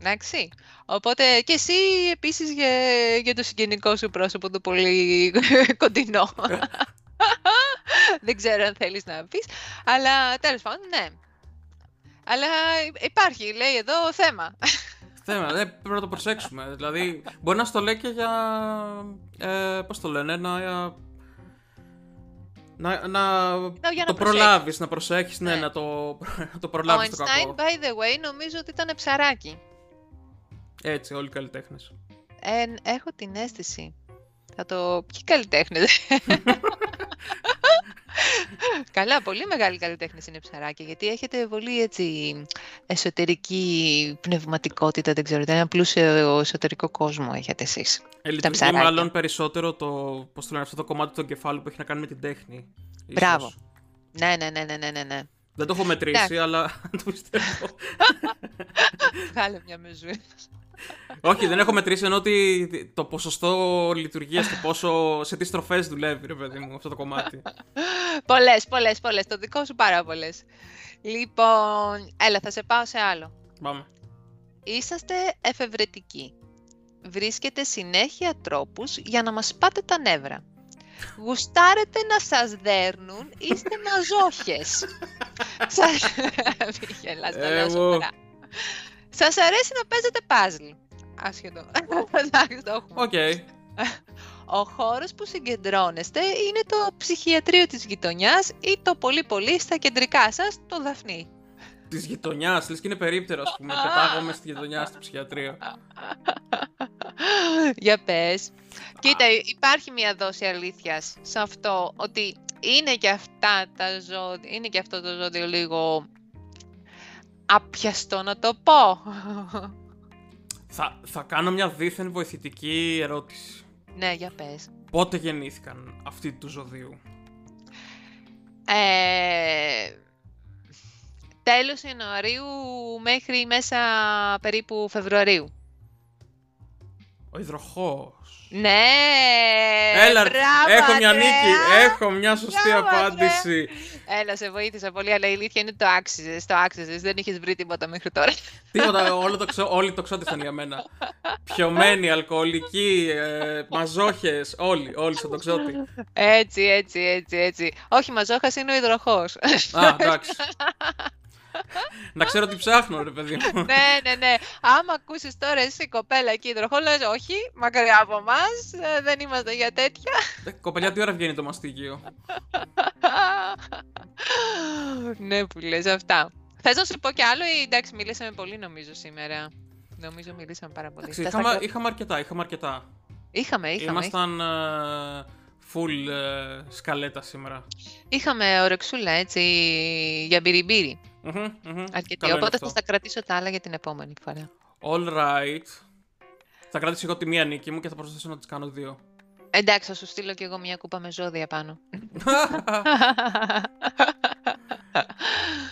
Εντάξει. Οπότε και εσύ επίσης για, για το συγγενικό σου πρόσωπο το πολύ κοντινό. Δεν ξέρω αν θέλεις να πεις. Αλλά τέλος πάντων, ναι. Αλλά υπάρχει, λέει εδώ, θέμα. Θέμα, δεν πρέπει να το προσέξουμε. Δηλαδή, μπορεί να στο λέει και για. Ε, Πώς το λένε, να. Να, να για να το προσέχεις. προλάβεις, να προσέχεις, ναι, Ναι. να το, να το Ο προλάβεις το Einstein, κακό. by the way, νομίζω ότι ήταν ψαράκι. Έτσι, όλοι οι καλλιτέχνες. Ε, έχω την αίσθηση. Θα το... Ποιοι καλλιτέχνες; Καλά, πολύ μεγάλοι καλλιτέχνες είναι ψαράκια, γιατί έχετε πολύ έτσι εσωτερική πνευματικότητα, δεν ξέρω, ένα πλούσιο εσωτερικό κόσμο έχετε εσείς. Ε, λειτουργεί ψαράκια. μάλλον περισσότερο το, πώς το λένε, αυτό το κομμάτι του εγκεφάλου που έχει να κάνει με την τέχνη. ίσως. Μπράβο. Ναι, ναι, ναι, ναι, ναι, ναι, ναι. Δεν το έχω μετρήσει, Εντάξει. αλλά το πιστεύω. Βγάλε μια μεζού. Όχι, δεν έχω μετρήσει, ενώ ότι το ποσοστό λειτουργίας, το πόσο σε τι στροφές δουλεύει, ρε παιδί μου, αυτό το κομμάτι. πολλές, πολλές, πολλές. Το δικό σου πάρα πολλές. Λοιπόν, έλα, θα σε πάω σε άλλο. Πάμε. Είσαστε εφευρετικοί. Βρίσκετε συνέχεια τρόπους για να μας σπάτε τα νεύρα. Γουστάρετε να σας δέρνουν, είστε μαζόχες. Σας... Μη γελάς, το λέω Εγώ. σοβαρά. Σας αρέσει να παίζετε παζλ. Άσχετο. Εντάξει, το έχουμε. Οκ. Ο χώρος που συγκεντρώνεστε είναι το ψυχιατρίο της γειτονιάς ή το πολύ πολύ στα κεντρικά σας, το Δαφνί. Της γειτονιάς, λες και είναι περίπτερο, ας πούμε. Πετάγομαι στη γειτονιά, στη ψυχιατρία. Για πες. Κοίτα, υπάρχει μια δόση αλήθειας σε αυτό, ότι είναι και αυτά τα ζώδια, είναι και αυτό το ζώδιο λίγο άπιαστο να το πω. θα, θα κάνω μια δίθεν βοηθητική ερώτηση. ναι, για πες. Πότε γεννήθηκαν αυτοί του ζωδίου; Ε, τέλος Ιανουαρίου μέχρι μέσα περίπου Φεβρουαρίου. Ο υδροχός. Ναι! Έλα, ρε, μπράβο, έχω μια Αντρέα. νίκη. Έχω μια σωστή Μπράβο, απάντηση. Έλα, σε βοήθησα πολύ, αλλά η αλήθεια είναι το άξιζες, το άξιζες. Δεν είχες βρει τίποτα μέχρι τώρα. Τίποτα, όλο το ξο, όλοι το ξόντισαν για μένα. Πιωμένοι, αλκοολικοί, ε, μαζόχες, όλοι, όλοι στον τοξότη. Έτσι, έτσι, έτσι, έτσι. Όχι, μαζόχας είναι ο υδροχός. Α, εντάξει. Να ξέρω τι ψάχνω, ρε παιδί μου. ναι, ναι, ναι. Άμα ακούσεις τώρα εσύ κοπέλα εκεί υδροχό, λες όχι, μακριά από εμάς, ε, δεν είμαστε για τέτοια. Ε, Κοπελιά, τι ώρα βγαίνει το μαστίγιο; ναι, που λες αυτά. Θες να σου πω κι άλλο ή εντάξει, μιλήσαμε πολύ νομίζω σήμερα. Νομίζω μιλήσαμε πάρα πολύ. Εντάξει, Τα είχαμε, στα- είχαμε αρκετά, είχαμε αρκετά. Είχαμε, είχαμε. Ήμασταν ε, full ε, σκαλέτα σήμερα. Είχαμε ορεξούλα έτσι για μπυριμπύρι. Οπότε θα κρατήσω τα άλλα για την επόμενη φορά. All right. Θα κρατήσω εγώ τη μία νίκη μου και θα προσπαθήσω να τις κάνω δύο. Εντάξει, θα σου στείλω κι εγώ μια κούπα με ζώδια πάνω.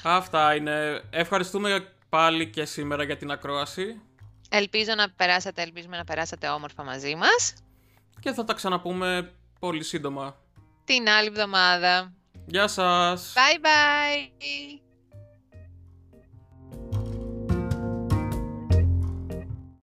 Αυτά είναι. Ευχαριστούμε πάλι και σήμερα για την ακρόαση. Ελπίζω να περάσατε, ελπίζουμε να περάσατε όμορφα μαζί μας. Και θα τα ξαναπούμε πολύ σύντομα. Την άλλη εβδομάδα. Γεια σας. Bye bye.